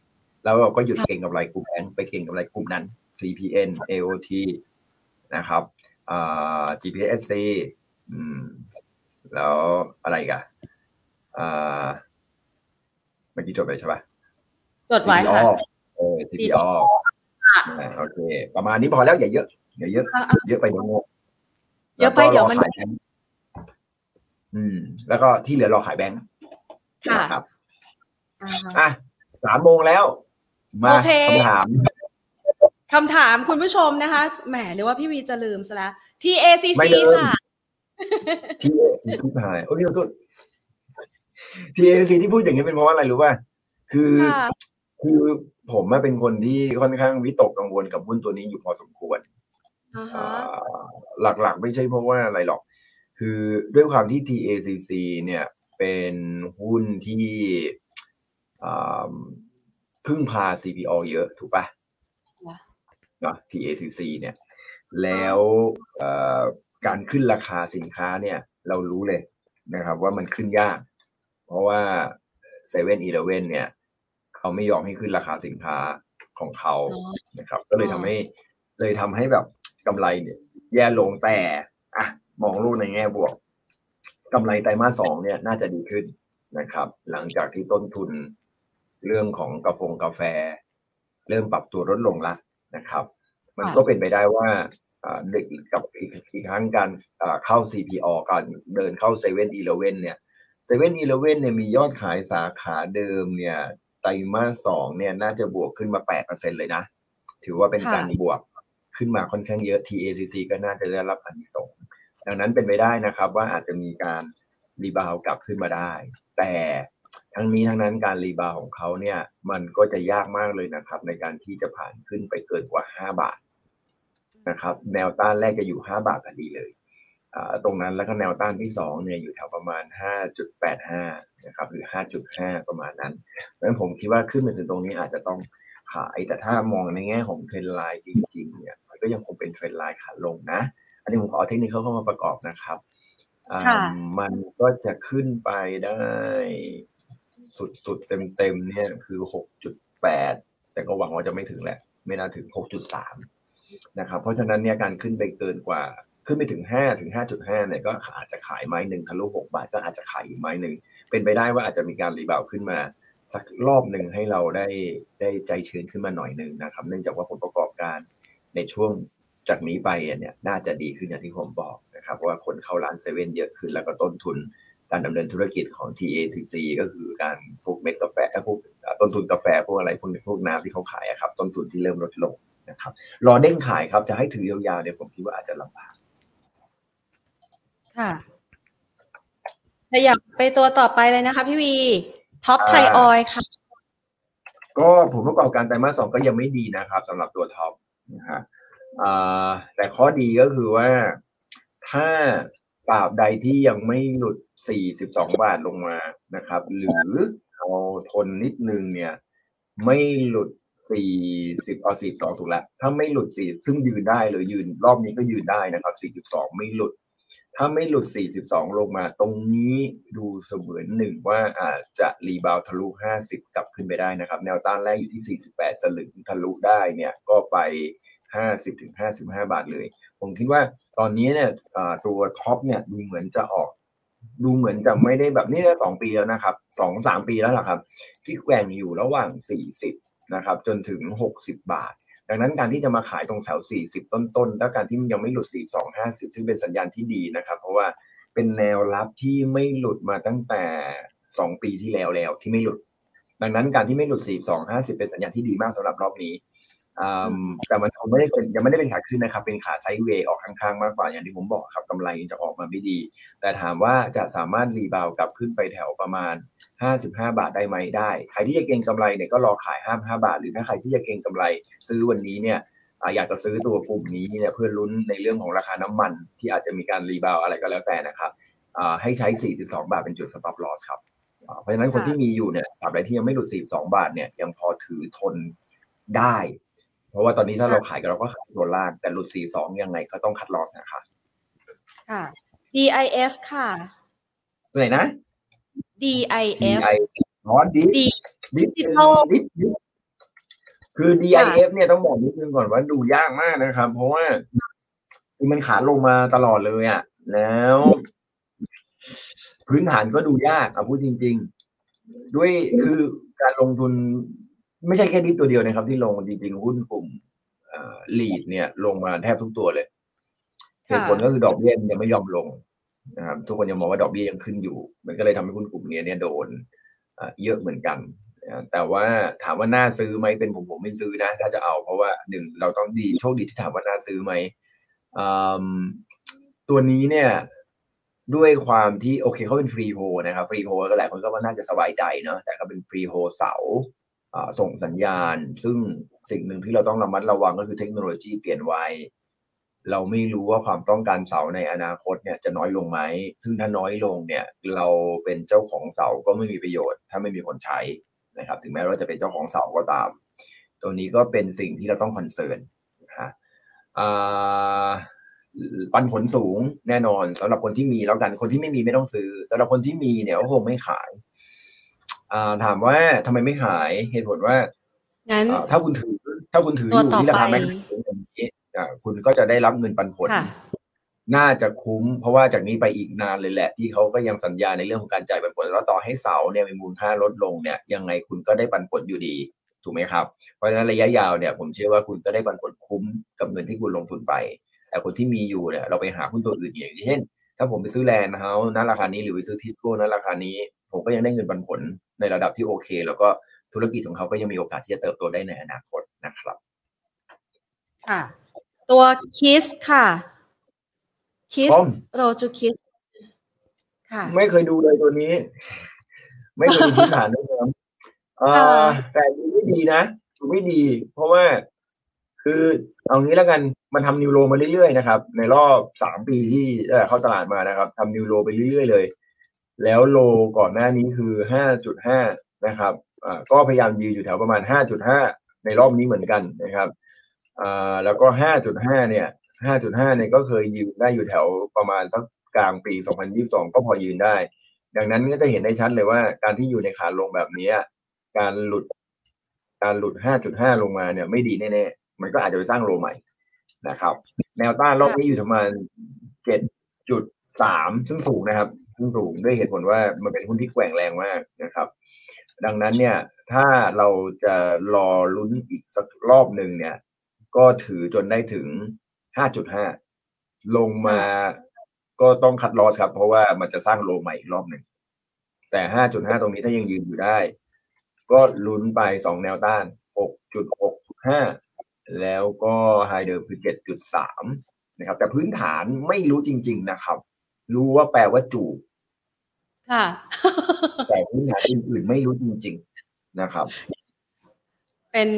แล้วเราก็หยุดเก่งกำไรกลุ่มแบงค์ไปเก่งกำไรกลุ่มนั้น CPN AOT นะครับอ่า GPSC อืมแล้วอะไรอีกันอ่าเมื่อกี้จบไปใช่ปะจดไว้ค่ะ CPO เออ CPO อ่าโอเค ประมาณนี้พอแล้วอย่าเยอะอย่าเยอะอะเยอะไปเดี๋ยวโง่เยอะไปเดี๋ยวมันแล้ก็รอขายแบงค์อืม แล้วก็ที่เหลือรอขายแบงค์ค่ะนะครับอ่าฮะอะสามโมงแล้ว มาโอเคคำถามคำถามคุณผู้ชมนะคะ แหมหรือว่าพี่วีจะลืมซะแล้ว TACC ไม่ลืมค่ะ ที่ที่พูดหายโอ้ยขอโทษทีเอซีที่พูดอย่างนี้เป็นเพราะว่าอะไรรู้ป่ะคือค่ะคือผมอะเป็นคนที่ค่อนข้างวิตกกังวลกับหุ้นตัวนี้อยู่พอสมควรอ่าอ่ฮะาหลักๆ ไม่ใช่เพราะว่าอะไรหรอก คือด้วยความที่ TACC เนี่ย เป็นหุ้นที่อ่า พึ่งพา CPO เยอะถูกปะเนาะ TACC เนี่ย แล้วเอ่อการขึ้นราคาสินค้าเนี่ย เรารู้เลยนะครับ ว่ามันขึ้นยาก เพราะว่าเซเว่นอีเลเว่นเนี่ย เขาไม่ยอมให้ขึ้นราคาสินค้าของเขาอ๋อนะครับ ก็เลยทำให้เลยทำให้แบบกำไรเนี่ย แย่ลงแต่อะมองลูกในแง่บวกกำไรไตรมาสสองเนี่ยน่าจะดีขึ้นนะครับ หลังจากที่ต้นทุน เรื่องของกาแฟกาแฟ เริ่มปรับตัวลดลงละนะครับ มันก็เป็นไปได้ว่าอ่าเด็กกับอีกอีกครั้งการอ่าเข้า CPALL การเดินเข้า7-Eleven เนี่ย 7-Eleven เนี่ยมียอดขายสาขาเดิมเนี่ยไตรมาสสองเนี่ยน่าจะบวกขึ้นมาแปดเปอร์เซ็นต์เลยนะ ถือว่าเป็นการบวกขึ้นมาค่อนข้างเยอะ TACC ก็น่าจะได้รับอันที่สงส์ดังนั้นเป็นไปได้นะครับว่าอาจจะมีการ rebound กลับขึ้นมาได้ แต่ ทั้งนี้ทั้งนั้นการ rebound ของเขาเนี่ย มันก็จะยากมากเลยนะครับ ในการที่จะผ่านขึ้นไปเกินกว่า 5 บาทนะครับ แนวต้านแรกจะอยู่ 5 บาทพอดีเลยอ่าตรงนั้นแล้วก็แนวต้านที่สองเนี่ยอยู่แถวประมาณ 5.85 นะครับ หรือ 5.5 ประมาณนั้นเพราะฉะนั้นผมคิดว่าขึ้นไปถึงตรงนี้อาจจะต้องขาย แต่ถ้ามองในแง่ของ trend line จริง ๆ เนี่ย มันก็ยังคงเป็นเทรนไลน์ขาลงนะ อันนี้ผมขอเทคนิคเข้ามาประกอบนะครับ มันก็จะขึ้นไปได้ สุดๆเต็มๆเนี่ยคือหกจุดแปดแต่ก็หวังว่าจะไม่ถึงแหละ ไม่น่าถึงหกจุดสามนะครับ เพราะฉะนั้นเนี่ยการขึ้นไปเกินกว่า ขึ้นไปถึงห้าถึงห้าจุดห้าเนี่ยก็อาจจะขายไม้หนึ่งทะลุหกบาทก็อาจจะขายอีกไม้หนึ่งเป็นไปได้ว่าอาจจะมีการรีบาวขึ้นมาสักรอบหนึ่งให้เราได้ได้ใจชื้นขึ้นมาหน่อยหนึ่งนะครับ เนื่องจากว่าผลประกอบการในช่วงจากนี้ไปเนี่ยน่าจะดีขึ้นอย่างที่ผมบอกนะครับว่าคนเข้าร้านเซเว่นเยอะขึ้นแล้วก็ต้นทุน การดำเนินธุรกิจของ TACC ก็คือการพวกเม็ดกาแฟพวกต้นทุนกาแฟพวกอะไรพวกพวกน้ำที่เขาขายครับ ต้นทุนที่เริ่มลดลงนะครับ รอเด้งขายครับจะให้ถือยาวๆเนี่ยผมคิดว่าอาจจะลำบากค่ะขยับไปตัวต่อไปเลยนะคะพี่วีTOP Thai Oil ค่ะ ก็ผลประกอบการไตรมาสสองก็ยังไม่ดีนะครับสำหรับตัว TOP นะฮะแต่ข้อดีก็คือว่าถ้าตราบใดที่ยังไม่หลุด 42 บาทลงมานะครับ หรือเอาทนนิดนึงเนี่ย ไม่หลุด 40เอา42ถูกแล้วถ้าไม่หลุด4ซึ่งยืนได้เลยยืนรอบนี้ก็ยืนได้นะครับ 42 ไม่หลุด ถ้าไม่หลุด 42 ลงมา ตรงนี้ดูเสมือนหนึ่งว่าอาจจะรีบาวทะลุ 50 กลับขึ้นไปได้นะครับ แนวต้านแรกอยู่ที่ 48 สลึงทะลุได้เนี่ยก็ไปห้าสิบถึงห้าสิบห้าบาทเลย ผมคิดว่าตอนนี้เนี่ยตัวท็อปเนี่ยดูเหมือนจะออก ดูเหมือนจะไม่ได้แบบนี้ได้สองปีแล้วนะครับสองสามปีแล้วล่ะครับ ที่แกว่งอยู่ระหว่างสี่สิบนะครับ จนถึงหกสิบบาท ดังนั้นการที่จะมาขายตรงแถวสี่สิบต้นๆ แล้วการที่มันยังไม่หลุดสี่สองห้าสิบซึ่งเป็นสัญญาณที่ดีนะครับ เพราะว่าเป็นแนวรับที่ไม่หลุดมาตั้งแต่สองปีที่แล้วแล้วที่ไม่หลุด ดังนั้นการที่ไม่หลุดสี่สองห้าสิบเป็นสัญญาณที่ดีมากสำหรับรอบนี้ แต่มันคงไม่ได้เป็นยังไม่ได้เป็นขาขึ้นนะครับ เป็นขาไซด์เวย์ออกข้างๆมากกว่าอย่างที่ผมบอกครับกำไรจะออกมาไม่ดี แต่ถามว่าจะสามารถรีบาวกลับขึ้นไปแถวประมาณ 55 บาทได้ไหมได้ ใครที่จะเก็งกำไรเนี่ยก็รอขาย 55 บาท หรือถ้าใครที่จะเก็งกำไรซื้อวันนี้เนี่ยอยากจะซื้อตัวกลุ่มนี้เนี่ยเพื่อลุ้นในเรื่องของราคาน้ำมัน ที่อาจจะมีการรีบาวอะไรก็แล้วแต่นะครับให้ใช้ 42 บาทเป็นจุด stop loss ครับเพราะฉะนั้นคนที่มีอยู่เนี่ยตราบใดที่ยังไม่หลุด 42 บาทเนี่ยยังพอถือทนได้ เพราะว่าตอนนี้ถ้าเราขายกันเราก็ขายตัวล่าง แต่หลุดสี่สองยังไงก็ต้องคัดลอสนะคะค่ะ DIF ค่ะไหนนะ DIF อ๋อดิดิดิดิดิคือ DIF เนี่ยต้องบอกนิดนึงก่อนว่าดูยากมากนะครับ เพราะว่ามันขาลงมาตลอดเลยอะ แล้ว พื้นฐานก็ดูยากอะพูดจริง ๆ ด้วยคือการลงทุน ไม่ใช่แค่ดิตัวเดียวนะครับ ที่ลงจริงๆหุ้นกลุ่มลีดเนี่ย ลงมาแทบทุกตัวเลยเหตุผลก็คือดอกเบี้ยยังไม่ยอมลงนะครับทุกคนยังมองว่าดอกเบี้ยยังขึ้นอยู่ มันก็เลยทำให้หุ้นกลุ่มนี้เนี่ยโดนเยอะเหมือนกันแต่ว่าถามว่าน่าซื้อไหมเป็นผมผมไม่ซื้อนะ ถ้าจะเอาเพราะว่าหนึ่งเราต้องดีโชคดีที่ถามว่าน่าซื้อไหมตัวนี้เนี่ยด้วยความที่โอเคเขาเป็นฟรีโฮนะครับฟรีโฮก็หลายคนก็ว่าน่าจะสบายใจเนาะแต่ก็เป็นฟรีโฮเสา ส่งสัญญาณ ซึ่งสิ่งหนึ่งที่เราต้องระมัดระวังก็คือเทคโนโลยีเปลี่ยนไวเราไม่รู้ว่าความต้องการเสาในอนาคตเนี่ยจะน้อยลงไหม ซึ่งถ้าน้อยลงเนี่ยเราเป็นเจ้าของเสาก็ไม่มีประโยชน์ ถ้าไม่มีคนใช้นะครับ ถึงแม้ว่าจะเป็นเจ้าของเสาก็ตาม ตัวนี้ก็เป็นสิ่งที่เราต้องคอนเซิร์นนะฮะปันผลสูงแน่นอนสำหรับคนที่มีแล้วกัน คนที่ไม่มีไม่ต้องซื้อสำหรับคนที่มีเนี่ยก็คงไม่ขาย ถามว่าทำไมไม่ขายเหตุผลว่างั้นถ้าคุณถือ ถ้าคุณถืออยู่ที่ราคา max อย่างนี้คุณก็จะได้รับเงินปันผล น่าจะคุ้ม เพราะว่าจากนี้ไปอีกนานเลยแหละ ที่เขาก็ยังสัญญาในเรื่องของการจ่ายปันผลแล้วต่อให้เสาเนี่ยมีมูลค่าลดลงเนี่ย ยังไงคุณก็ได้ปันผลอยู่ดีถูกไหมครับ เพราะฉะนั้นระยะยาวเนี่ยผมเชื่อว่าคุณก็ได้ปันผลคุ้มกับเงินที่คุณลงทุนไป แต่คนที่มีอยู่เนี่ยเราไปหาหุ้นตัวอื่นอย่างเช่น ถ้าผมไปซื้อ Land House ณราคานี้หรือไปซื้อ TISCO ณราคานี้ ผมก็ยังได้เงินปันผล ในระดับที่โอเค แล้วก็ธุรกิจของเขาก็ยังมีโอกาสที่จะเติบโตได้ในอนาคตนะครับค่ะตัวคิสค่ะคิสโรจูคิสค่ะ ไม่เคยดูเลยตัวนี้ ไม่เคยดูพื้นฐานด้วยครับแต่ดูไม่ดีนะดูไม่ดี เพราะว่าคือเอางี้แล้วกันมันทำนิวโรมาเรื่อยๆนะครับ ในรอบสามปีที่เข้าตลาดมานะครับทำนิวโรไปเรื่อยๆเลย แล้วโลก่อนหน้านี้คือ5.5นะครับอ่าก็พยายามยืนอยู่แถวประมาณ5.5ในรอบนี้เหมือนกันนะครับอ่าแล้วก็ห้าจุดห้าเนี่ยห้าจุดห้าเนี่ยก็เคยยืนได้อยู่แถวประมาณสักกลางปีสองพันยี่สิบสองก็พอยืนได้ ดังนั้นก็จะเห็นได้ชัดเลยว่าการที่อยู่ในขาลงแบบนี้ การหลุดการหลุดห้าจุดห้าลงมาเนี่ยไม่ดีแน่ๆ มันก็อาจจะไปสร้างโลใหม่นะครับ แนวต้านรอบนี้อยู่ประมาณเจ็ดจุดสามซึ่งสูงนะครับ ซึ่งสูงด้วยเหตุผลว่ามันเป็นหุ้นที่แกว่งแรงมากนะครับ ดังนั้นเนี่ยถ้าเราจะรอลุ้นอีกสักรอบหนึ่งเนี่ย ก็ถือจนได้ถึงห้าจุดห้าลงมาก็ต้องคัดลอสครับ เพราะว่ามันจะสร้างโลใหม่อีกรอบหนึ่งแต่ห้าจุดห้าตรงนี้ถ้ายังยืนอยู่ได้ ก็ลุ้นไปสองแนวต้านหกจุดหกห้าแล้วก็ไฮเดิมคือเจ็ดจุดสามนะครับ แต่พื้นฐานไม่รู้จริง ๆ นะครับ รู้ว่าแปลว่าจูบ ค่ะ แต่พื้นฐานอื่นๆไม่รู้จริง ๆนะครับ เป็น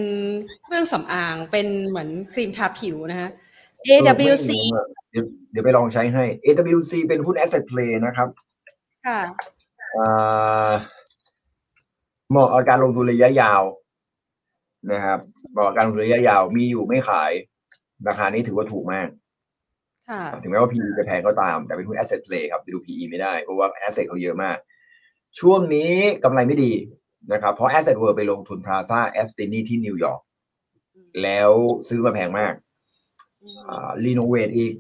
เครื่องสำอางเป็นเหมือนครีมทาผิวนะฮะ AWC เดี๋ยวเดี๋ยวไปลองใช้ให้ AWC เป็นหุ้น asset play นะครับ ค่ะอ่าเหมาะกับการลงทุนระยะยาวนะครับเหมาะกับการลงทุนระยะยาวมีอยู่ไม่ขาย ราคานี้ถือว่าถูกมากค่ะ ถึงแม้ว่า PE จะแพงก็ตาม แต่เป็นหุ้น asset play ครับไปดู PE ไม่ได้ เพราะว่า asset เขาเยอะมาก ช่วงนี้กำไรไม่ดีนะครับ เพราะ asset world ไปลงทุน Plaza a s t i n i ที่นิวยอร์กแล้วซื้อมาแพงมากรีโนเวทอีก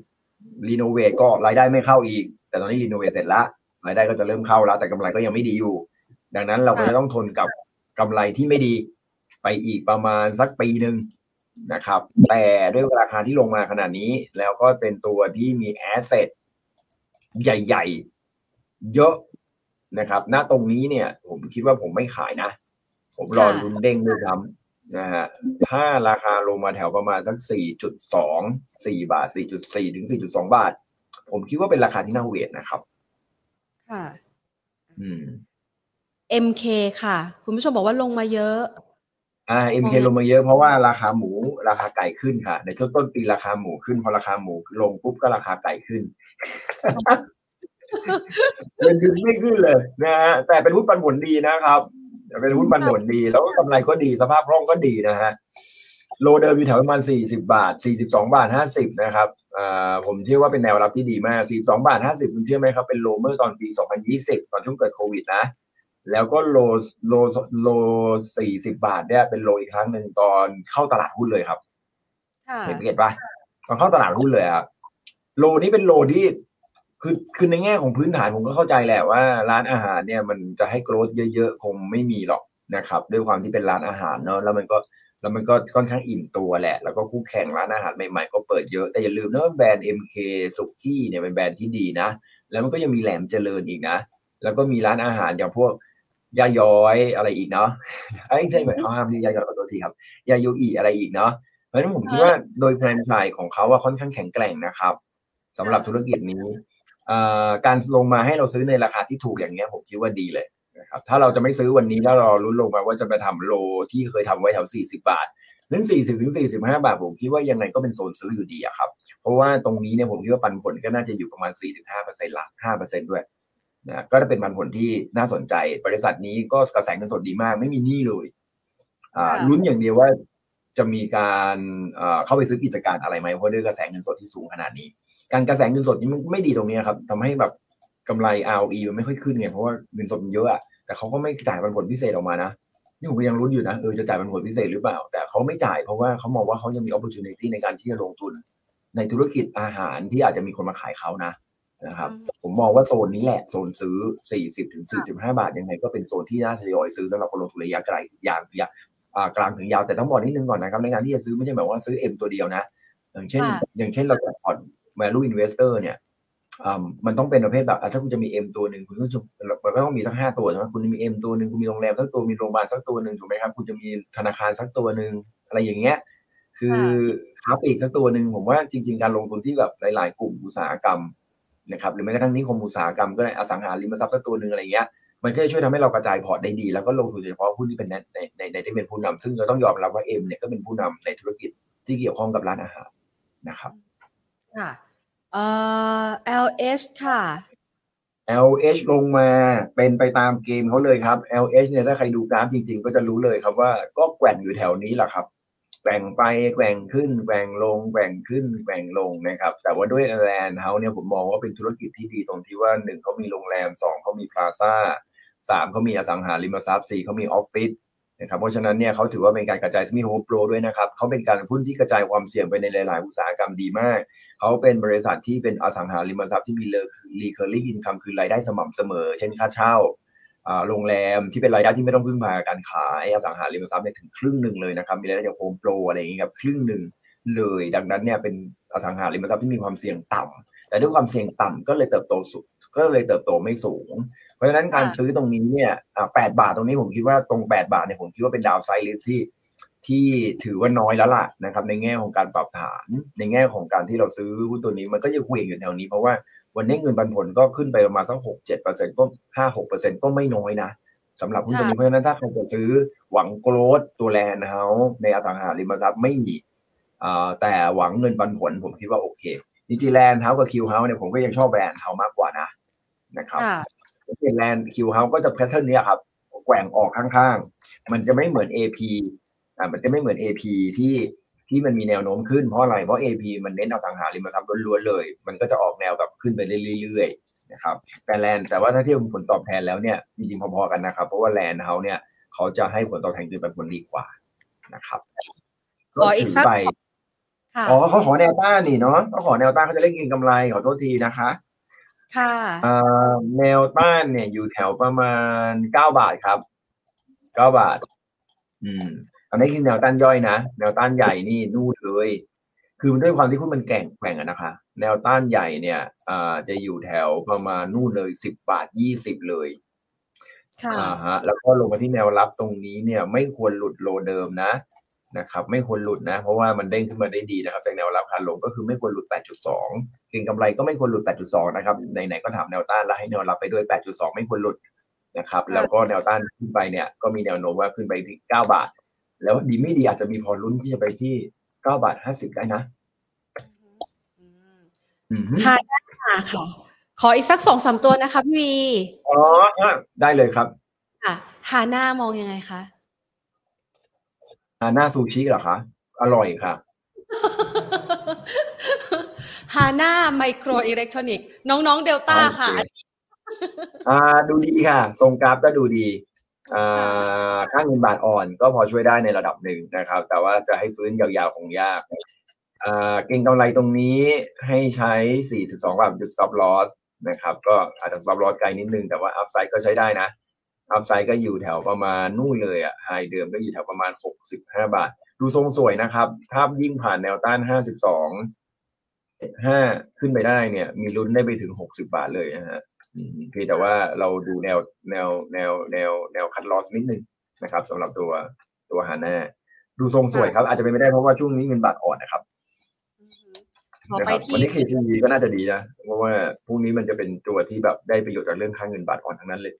renovate ก็รายได้ไม่เข้าอีก แต่ตอนนี้ renovate เสร็จละรายได้ก็จะเริ่มเข้าแล้ว แต่กำไรก็ยังไม่ดีอยู่ ดังนั้นเราก็จะต้องทนกับกำไรที่ไม่ดี ไปอีกประมาณสักปีหนึ่ง นะครับ แต่ด้วยราคาที่ลงมาขนาดนี้ แล้วก็เป็นตัวที่มี asset ใหญ่ ๆ เยอะนะครับณตรงนี้เนี่ย ผมคิดว่าผมไม่ขายนะ ผมรอลุ้นเด้งด้วยซ้ำนะฮะถ้าราคาลงมาแถวประมาณสักสี่จุดสองสี่บาทสี่จุดสี่ถึงสี่จุดสองบาท ผมคิดว่าเป็นราคาที่น่าเวทนะครับ ค่ะ อืม MK ค่ะ คุณผู้ชมบอกว่าลงมาเยอะ อ่า MK ลงมาเยอะเพราะว่าราคาหมูราคาไก่ขึ้นค่ะ ในช่วงต้นปีราคาหมูขึ้นพอราคาหมูลงปุ๊บก็ราคาไก่ขึ้นเงินเดือนไม่ขึ้นเลยนะฮะแต่เป็นหุ้นปันผลดีนะครับ เป็นหุ้นปันผลดี แล้วก็กำไรก็ดีสภาพคล่องก็ดีนะฮะโลเดิมอยู่แถวประมาณสี่สิบาทสี่สิบสองบาทห้าสิบนะครับอ่าผมเชื่อว่าเป็นแนวรับที่ดีมากสี่สองบาทห้าสิบคุณเชื่อไหมครับ เป็นโลเมื่อตอนปีสองพันยี่สิบตอนช่วงเกิดโควิดนะ แล้วก็โลโลโลสี่สิบาทเนี่ยเป็นโลอีกครั้งหนึ่งตอนเข้าตลาดหุ้นเลยครับค่ะเห็นเห็นปะตอนเข้าตลาดหุ้นเลยครับโลนี้เป็นโลที่คือคือในแง่ของพื้นฐานผมก็เข้าใจแหละว่า ร้านอาหารเนี่ยมันจะให้โกรธเยอะๆ คงไม่มีหรอกนะครับ ด้วยความที่เป็นร้านอาหารเนาะแล้วมันก็แล้วมันก็ค่อนข้างอิ่มตัวแหละ แล้วก็คู่แข่งร้านอาหารใหม่ๆก็เปิดเยอะแต่อย่าลืมนะว่าแบรนด์ MK สุกี้เนี่ยเป็นแบรนด์ที่ดีนะ แล้วมันก็ยังมีแหลมเจริญอีกนะ แล้วก็มีร้านอาหารอย่างพวก ยาย้อยอะไรอีกเนาะไอ้ยใช่ไหมเขาห้ามที่ยาย้อยขอตัวทีครับยาโยอีอะไรอีกเนาะเพราะฉะนั้นผมคิดว่าโดยแฟรนไชส์ของเขาว่าค่อนข้างแข็งแกร่งนะครับสำหรับธุรกิจนี้การลงมาให้เราซื้อในราคาที่ถูกอย่างเงี้ยผมคิดว่าดีเลยนะครับถ้าเราจะไม่ซื้อวันนี้แล้วเราลุ้นลงมาว่าจะไปทำโลที่เคยทำไว้แถว 40 บาทนั้น40ถึง45 บาท ผมคิดว่ายังไงก็เป็นโซนซื้ออยู่ดีอะครับ เพราะว่าตรงนี้เนี่ยผมคิดว่าปันผลก็น่าจะอยู่ประมาณ4-5%ละ5%ด้วย นะก็จะเป็นปันผลที่น่าสนใจ บริษัทนี้ก็กระแสเงินสดดีมาก ไม่มีหนี้เลยอ่าลุ้นอย่างเดียวว่าจะมีการเข้าไปซื้อกิจการอะไรไหมเพราะด้วยกระแสเงินสดที่สูงขนาดนี้ การกระแสเงินสดนี้มันไม่ดีตรงนี้ครับทำให้แบบกำไร ROE มันไม่ค่อยขึ้นไงเพราะว่าเงินสดมันเยอะอะแต่เขาก็ไม่จ่ายปันผลพิเศษออกมานะนี่ผมยังรุ้นอยู่นะเออจะจ่ายปันผลพิเศษหรือเปล่า แต่เขาไม่จ่ายเพราะว่าเขามองว่าเขายังมี opportunity ในการที่จะลงทุน ในธุรกิจอาหารที่อาจจะมีคนมาขายเขานะ นะครับ ผมมองว่าโซนนี้แหละโซนซื้อ 40ถึง45 บาทยังไงก็เป็นโซนที่น่าทยอยซื้อสำหรับคนลงทุนระยะไกลอย่างอย่างกลางถึงยาวแต่ต้องบอกนิดนึงก่อนนะครับในการที่จะซื้อไม่ใช่แบบว่าซื้อ M ตัวเดียวนะ อย่างเช่น อย่างเช่นเราจะผ่อน value investor เนี่ยมันต้องเป็นประเภทแบบถ้าคุณจะมี M ตัวหนึ่งคุณก็จะมันก็ต้องมีสักห้าตัวใช่ไหมคุณมี M ตัวหนึ่งคุณมีโรงแรมสักตัวมีโรงพยาบาลสักตัวหนึ่งถูกไหมครับคุณจะมีธนาคารสักตัวหนึ่งอะไรอย่างเงี้ยคือค้าปลีกสักตัวหนึ่งผมว่าจริง ๆ การลงทุนที่แบบหลาย ๆ กลุ่มอุตสาหกรรม นะครับหรือแม้กระทั่งนิคมอุตสาหกรรมก็ได้อสังหาริมทรัพย์สักตัวหนึ่งอะไรเงี้ยมันก็จะช่วยทำให้เรากระจายพอร์ตได้ดี แล้วก็ลงทุนเฉพาะหุ้นที่เป็นในในในในที่เป็นผู้นำซึ่งเราต้องยอมรับว่า M เนี่ยก็เป็นผู้นำในธุรกิจที่เกี่ยวข้องกับร้านอาหารนะครับค่ะเอ่อ LH ค่ะ LH ลงมาเป็นไปตามเกมเขาเลยครับ LH เนี่ยถ้าใครดูกราฟจริงๆ ก็จะรู้เลยครับว่าก็แกว่งอยู่แถวนี้แหละครับ แกว่งไปแกว่งขึ้นแกว่งลงแกว่งขึ้นแกว่งลงนะครับ แต่ว่าด้วยแลนด์เฮาเนี่ยผมมองว่าเป็นธุรกิจที่ดีตรงที่ว่าหนึ่งเขามีโรงแรมสองเขามีพลาซ่าสามเขามีอสังหาริมทรัพย์สี่เขามีออฟฟิศนะครับเพราะฉะนั้นเนี่ยเขาถือว่าเป็นการกระจายมีโฮปโปรด้วยนะครับเขาเป็นการหุ้นที่กระจายความเสี่ยงไปในหลาย ๆ อุตสาหกรรมดีมาก เขาเป็นบริษัทที่เป็นอสังหาริมทรัพย์ที่มี recurring income คือรายได้สม่ำเสมอ เช่นค่าเช่า โรงแรมที่เป็นรายได้ที่ไม่ต้องพึ่งพาการขายอสังหาริมทรัพย์เนี่ยถึงครึ่งหนึ่งเลยนะครับมีรายได้จากโฮมโปรอะไรอย่างเงี้ยครับครึ่งหนึ่งเลย ดังนั้นเนี่ยเป็นอสังหาริมทรัพย์ที่มีความเสี่ยงต่ำแต่ด้วยความเสี่ยงต่ำก็เลยเติบโตสุดก็เลยเติบโตไม่สูง เพราะฉะนั้นการซื้อตรงนี้เนี่ยแปดบาทตรงนี้ผมคิดว่าตรงแปดบาทเนี่ยผมคิดว่าเป็น downside risk ที่ที่ถือว่าน้อยแล้วล่ะนะครับในแง่ของการปรับฐาน ในแง่ของการที่เราซื้อหุ้นตัวนี้มันก็ยังเหวี่ยงอยู่แถวนี้เพราะว่า วันนี้เงินปันผลก็ขึ้นไปประมาณสักหกเจ็ดเปอร์เซ็นต์ก็ห้าหกเปอร์เซ็นต์ก็ไม่น้อยนะสำหรับหุ้นตัวนี้เพราะฉะนั้นถ้าใครจะซื้อหวัง growth ตัว Land House ในอสังหาริมทรัพย์ไม่มีแต่หวังเงินปันผลผมคิดว่าโอเคดิจิแลนด์เฮากับคิวเฮาเนี่ยผมก็ยังชอบ Land House มากกว่านะนะครับเป็น Land Q House ก็จะ pattern นี้ครับแกว่งออกข้างๆ มันจะไม่เหมือน AP อ่ามันจะไม่เหมือน AP ที่ ที่มันมีแนวโน้มขึ้นเพราะอะไร เพราะ AP มันเน้นเอาสังหาริมทรัพย์ล้วนๆเลย มันก็จะออกแนวแบบขึ้นไปเรื่อยๆนะครับแต่ Land แต่ว่าถ้าเทียบผลตอบแทนแล้วเนี่ยจริงๆพอๆกันนะครับ เพราะว่า Land House เนี่ยเขาจะให้ผลตอบแทนคือปันผลดีกว่านะครับขออีกสักอ๋อเขาขอแนวต้านนี่เนาะเขาขอแนวต้านเขาจะเล่นกินกำไรขอโทษทีนะคะค่ะแนวต้านเนี่ยอยู่แถวประมาณเก้าบาทครับเก้าบาท อืม อันนี้คือแนวต้านย่อยนะ แนวต้านใหญ่นี่นู่นเลย คือด้วยความที่คุณมันแก่งแกว่งอะนะคะ แนวต้านใหญ่เนี่ยอ่าจะอยู่แถวประมาณนู่นเลยสิบบาทยี่สิบเลยค่ะอ่าฮะ แล้วก็ลงมาที่แนวรับตรงนี้เนี่ย ไม่ควรหลุดโลเดิมนะนะครับ ไม่ควรหลุดนะ เพราะว่ามันเด้งขึ้นมาได้ดีนะครับจากแนวรับขาลงก็คือไม่ควรหลุด 8.2เก็งกำไรก็ไม่ควรหลุด 8.2 นะครับไหนๆก็ถามแนวต้านแล้วให้แนวรับไปด้วย 8.2 ไม่ควรหลุดนะครับ แล้วก็แนวต้านขึ้นไปเนี่ย ก็มีแนวโน้มว่าขึ้นไปที่ 9 บาท แล้วดีไม่ดีอาจจะมีพอลุ้นที่จะไปที่เก้าบาทห้าสิบได้นะหาได้ค่ะ ขออีกสักสองสามตัวนะคะพี่วีอ๋อได้เลยครับ ค่ะหาหน้ามองยังไงคะหาหน้าซูชิเหรอคะอร่อยค่ะหาหน้าไมโครอิเล็กทรอนิกส์น้องๆเดลต้าค่ะอ่าดูดีค่ะ ทรงกราฟก็ดูดี ค่าเงินบาทอ่อนก็พอช่วยได้ในระดับหนึ่งนะครับ แต่ว่าจะให้ฟื้นยาวๆคงยากเก่งกำไรตรงนี้ให้ใช้ 42 บาทจุด stop loss นะครับ ก็อาจจะ stop loss ไกลนิดนึง แต่ว่า upside ก็ใช้ได้นะ upside ก็อยู่แถวประมาณนู่นเลยอะ high เดิมก็อยู่แถวประมาณ 65 บาท ดูทรงสวยนะครับ ถ้ายิ่งผ่านแนวต้าน 52 5 ขึ้นไปได้เนี่ย มีลุ้นได้ไปถึง 60 บาทเลยนะฮะ เพียงแต่ว่าเราดูแนวแนวแนวแนวแนวคัดลอสนิดนึงนะครับสำหรับตัวตัวฮาน่าดูทรงสวยครับ อาจจะเป็นไม่ได้เพราะว่าช่วงนี้เงินบาทอ่อนนะครับนะครับวันนี้เคทีก็น่าจะดีนะ เพราะว่าพรุ่งนี้มันจะเป็นตัวที่แบบได้ประโยชน์จากเรื่องค่าเงินบาทอ่อนทั้งนั้นเลย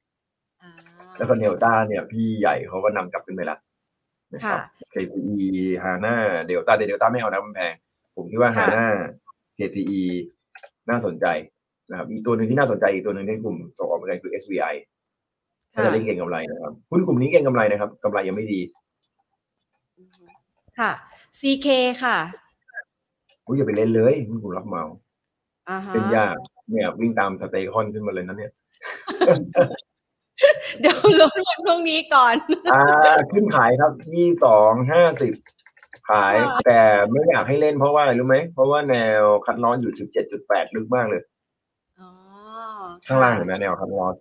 แล้วก็เนลต้าเนี่ย พี่ใหญ่เขาก็นำกลับขึ้นไปแล้วนะครับ KCE ฮาน่าเดลต้าเดลต้าไม่เอานะมันแพง ผมคิดว่าฮาน่า KCE น่าสนใจ นะครับอีกตัวหนึ่งที่น่าสนใจอีกตัวหนึ่งในกลุ่มส่งออกเหมือนกันคือ SVI ถ้าจะเล่นเก่งกำไรนะครับหุ้นกลุ่มนี้เก่งกำไรนะครับกำไรยังไม่ดี ค่ะ CK ค่ะอุ้ยอย่าไปเล่นเลยหุ้นกลุ่มรับเมาเป็นยากเนี่ย วิ่งตามสเตคอนขึ้นมาเลยนะเนี่ยเดี๋ยวลดวันพรุ่งนี้ก่อน อ่า ขึ้นขายครับยี่สองห้าสิบขาย แต่ไม่อยากให้เล่นเพราะว่าอะไรรู้ไหม เพราะว่าแนวคัดล้อนอยู่สิบเจ็ดจุดแปดลึกมากเลย ข้างล่างเห็นไหมแนว cut loss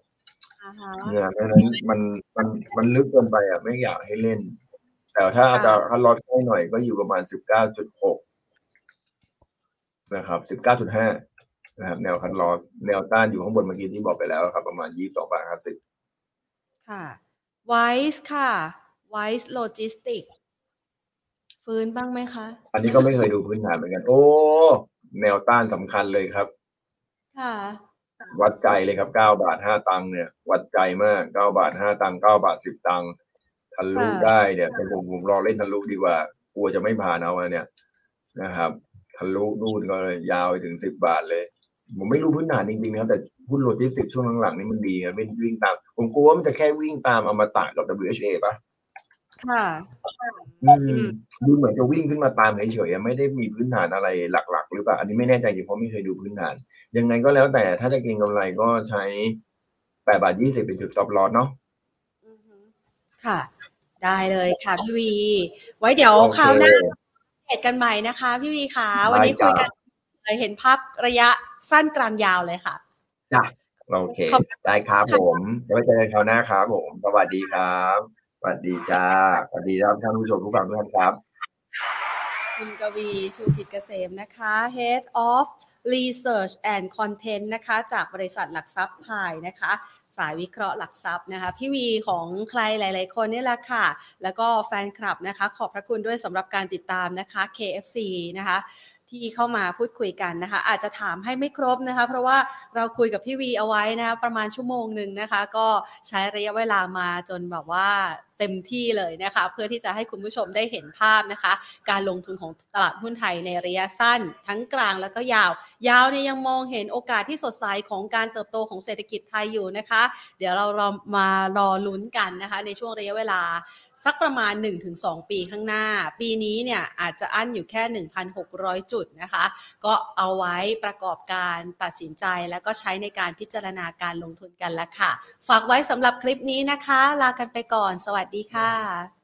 เนี่ยเพราะนั้นมันมันมันลึกเกินไปอะไม่อยากให้เล่น แต่ถ้าจะ cut loss ให้หน่อยก็อยู่ประมาณสิบเก้าจุดหกนะครับสิบเก้าจุดห้านะครับ แนว cut loss แนวต้านอยู่ข้างบนเมื่อกี้ที่บอกไปแล้วครับ ประมาณยี่สิบสองบาทห้าสิบค่ะ WICE ค่ะ WICE Logistics ฟื้นบ้างไหมคะ อันนี้ก็ไม่เคยดูพื้นฐานเหมือนกัน โอ้ แนวต้านสำคัญเลยครับ ค่ะ วัดใจเลยครับเก้าบาทห้าตังค์เนี่ย วัดใจมากเก้าบาทห้าตังค์เก้าบาทสิบตังค์ทะลุได้เนี่ยแต่ผมผมรอเล่นทะลุดีกว่ากลัวจะไม่ผ่านเอาเนี่ยนะครับทะลุนู่นก็ยาวไปถึงสิบบาทเลย ผมไม่รู้พื้นฐานจริงๆนะครับ แต่หุ้นโลจิสติกช่วงหลังๆนี่มันดีครับวิ่งวิ่งตาม ผมกลัวมันจะแค่วิ่งตามอมตะกับ WHA ป่ะ ค่ะ อืมดูเหมือนจะวิ่งขึ้นมาตามเฉยๆไม่ได้มีพื้นฐานอะไรหลัก ๆ หรือเปล่า อันนี้ไม่แน่ใจจริงเพราะไม่เคยดูพื้นฐาน ยังไงก็แล้วแต่ถ้าจะเก็งกำไรก็ใช้แปดบาทยี่สิบเป็นจุด stop loss เนาะค่ะ ได้เลยค่ะพี่วี ไว้เดี๋ยวคราวหน้าเจอกันใหม่นะคะ พี่วีค่ะวันนี้คุยกันเห็นภาพระยะสั้นกลางยาวเลยค่ะ จ้ะโอเคได้ครับผมไว้เจอกันคราวหน้าครับผม สวัสดีครับ สวัสดีจ้าสวัสดีครับท่านผู้ชมผู้ฟังทุกท่านครับ คุณกวีชูกิจเกษมนะคะ Head of Research and Content นะคะ จากบริษัทหลักทรัพย์พายนะคะ สายวิเคราะห์หลักทรัพย์นะคะ พี่วีของใครหลาย ๆ คนนี่แหละค่ะ แล้วก็แฟนคลับนะคะ ขอบพระคุณด้วยสำหรับการติดตามนะคะ KFC นะคะ ที่เข้ามาพูดคุยกันนะคะ อาจจะถามให้ไม่ครบนะคะ เพราะว่าเราคุยกับพี่วีเอาไว้นะคะประมาณชั่วโมงหนึ่งนะคะ ก็ใช้ระยะเวลามาจนแบบว่าเต็มที่เลยนะคะ เพื่อที่จะให้คุณผู้ชมได้เห็นภาพนะคะ การลงทุนของตลาดหุ้นไทยในระยะสั้น ทั้งกลางแล้วก็ยาว ยาวเนี่ยยังมองเห็นโอกาสที่สดใสของการเติบโตของเศรษฐกิจไทยอยู่นะคะ เดี๋ยวเรารอมารอลุ้นกันนะคะ ในช่วงระยะเวลา สักประมาณ 1-2 ปีข้างหน้า ปีนี้เนี่ยอาจจะอั้นอยู่แค่ 1,600 จุดนะคะ ก็เอาไว้ประกอบการตัดสินใจแล้วก็ใช้ในการพิจารณาการลงทุนกันแล้วค่ะ ฝากไว้สำหรับคลิปนี้นะคะ ลากันไปก่อน สวัสดีค่ะ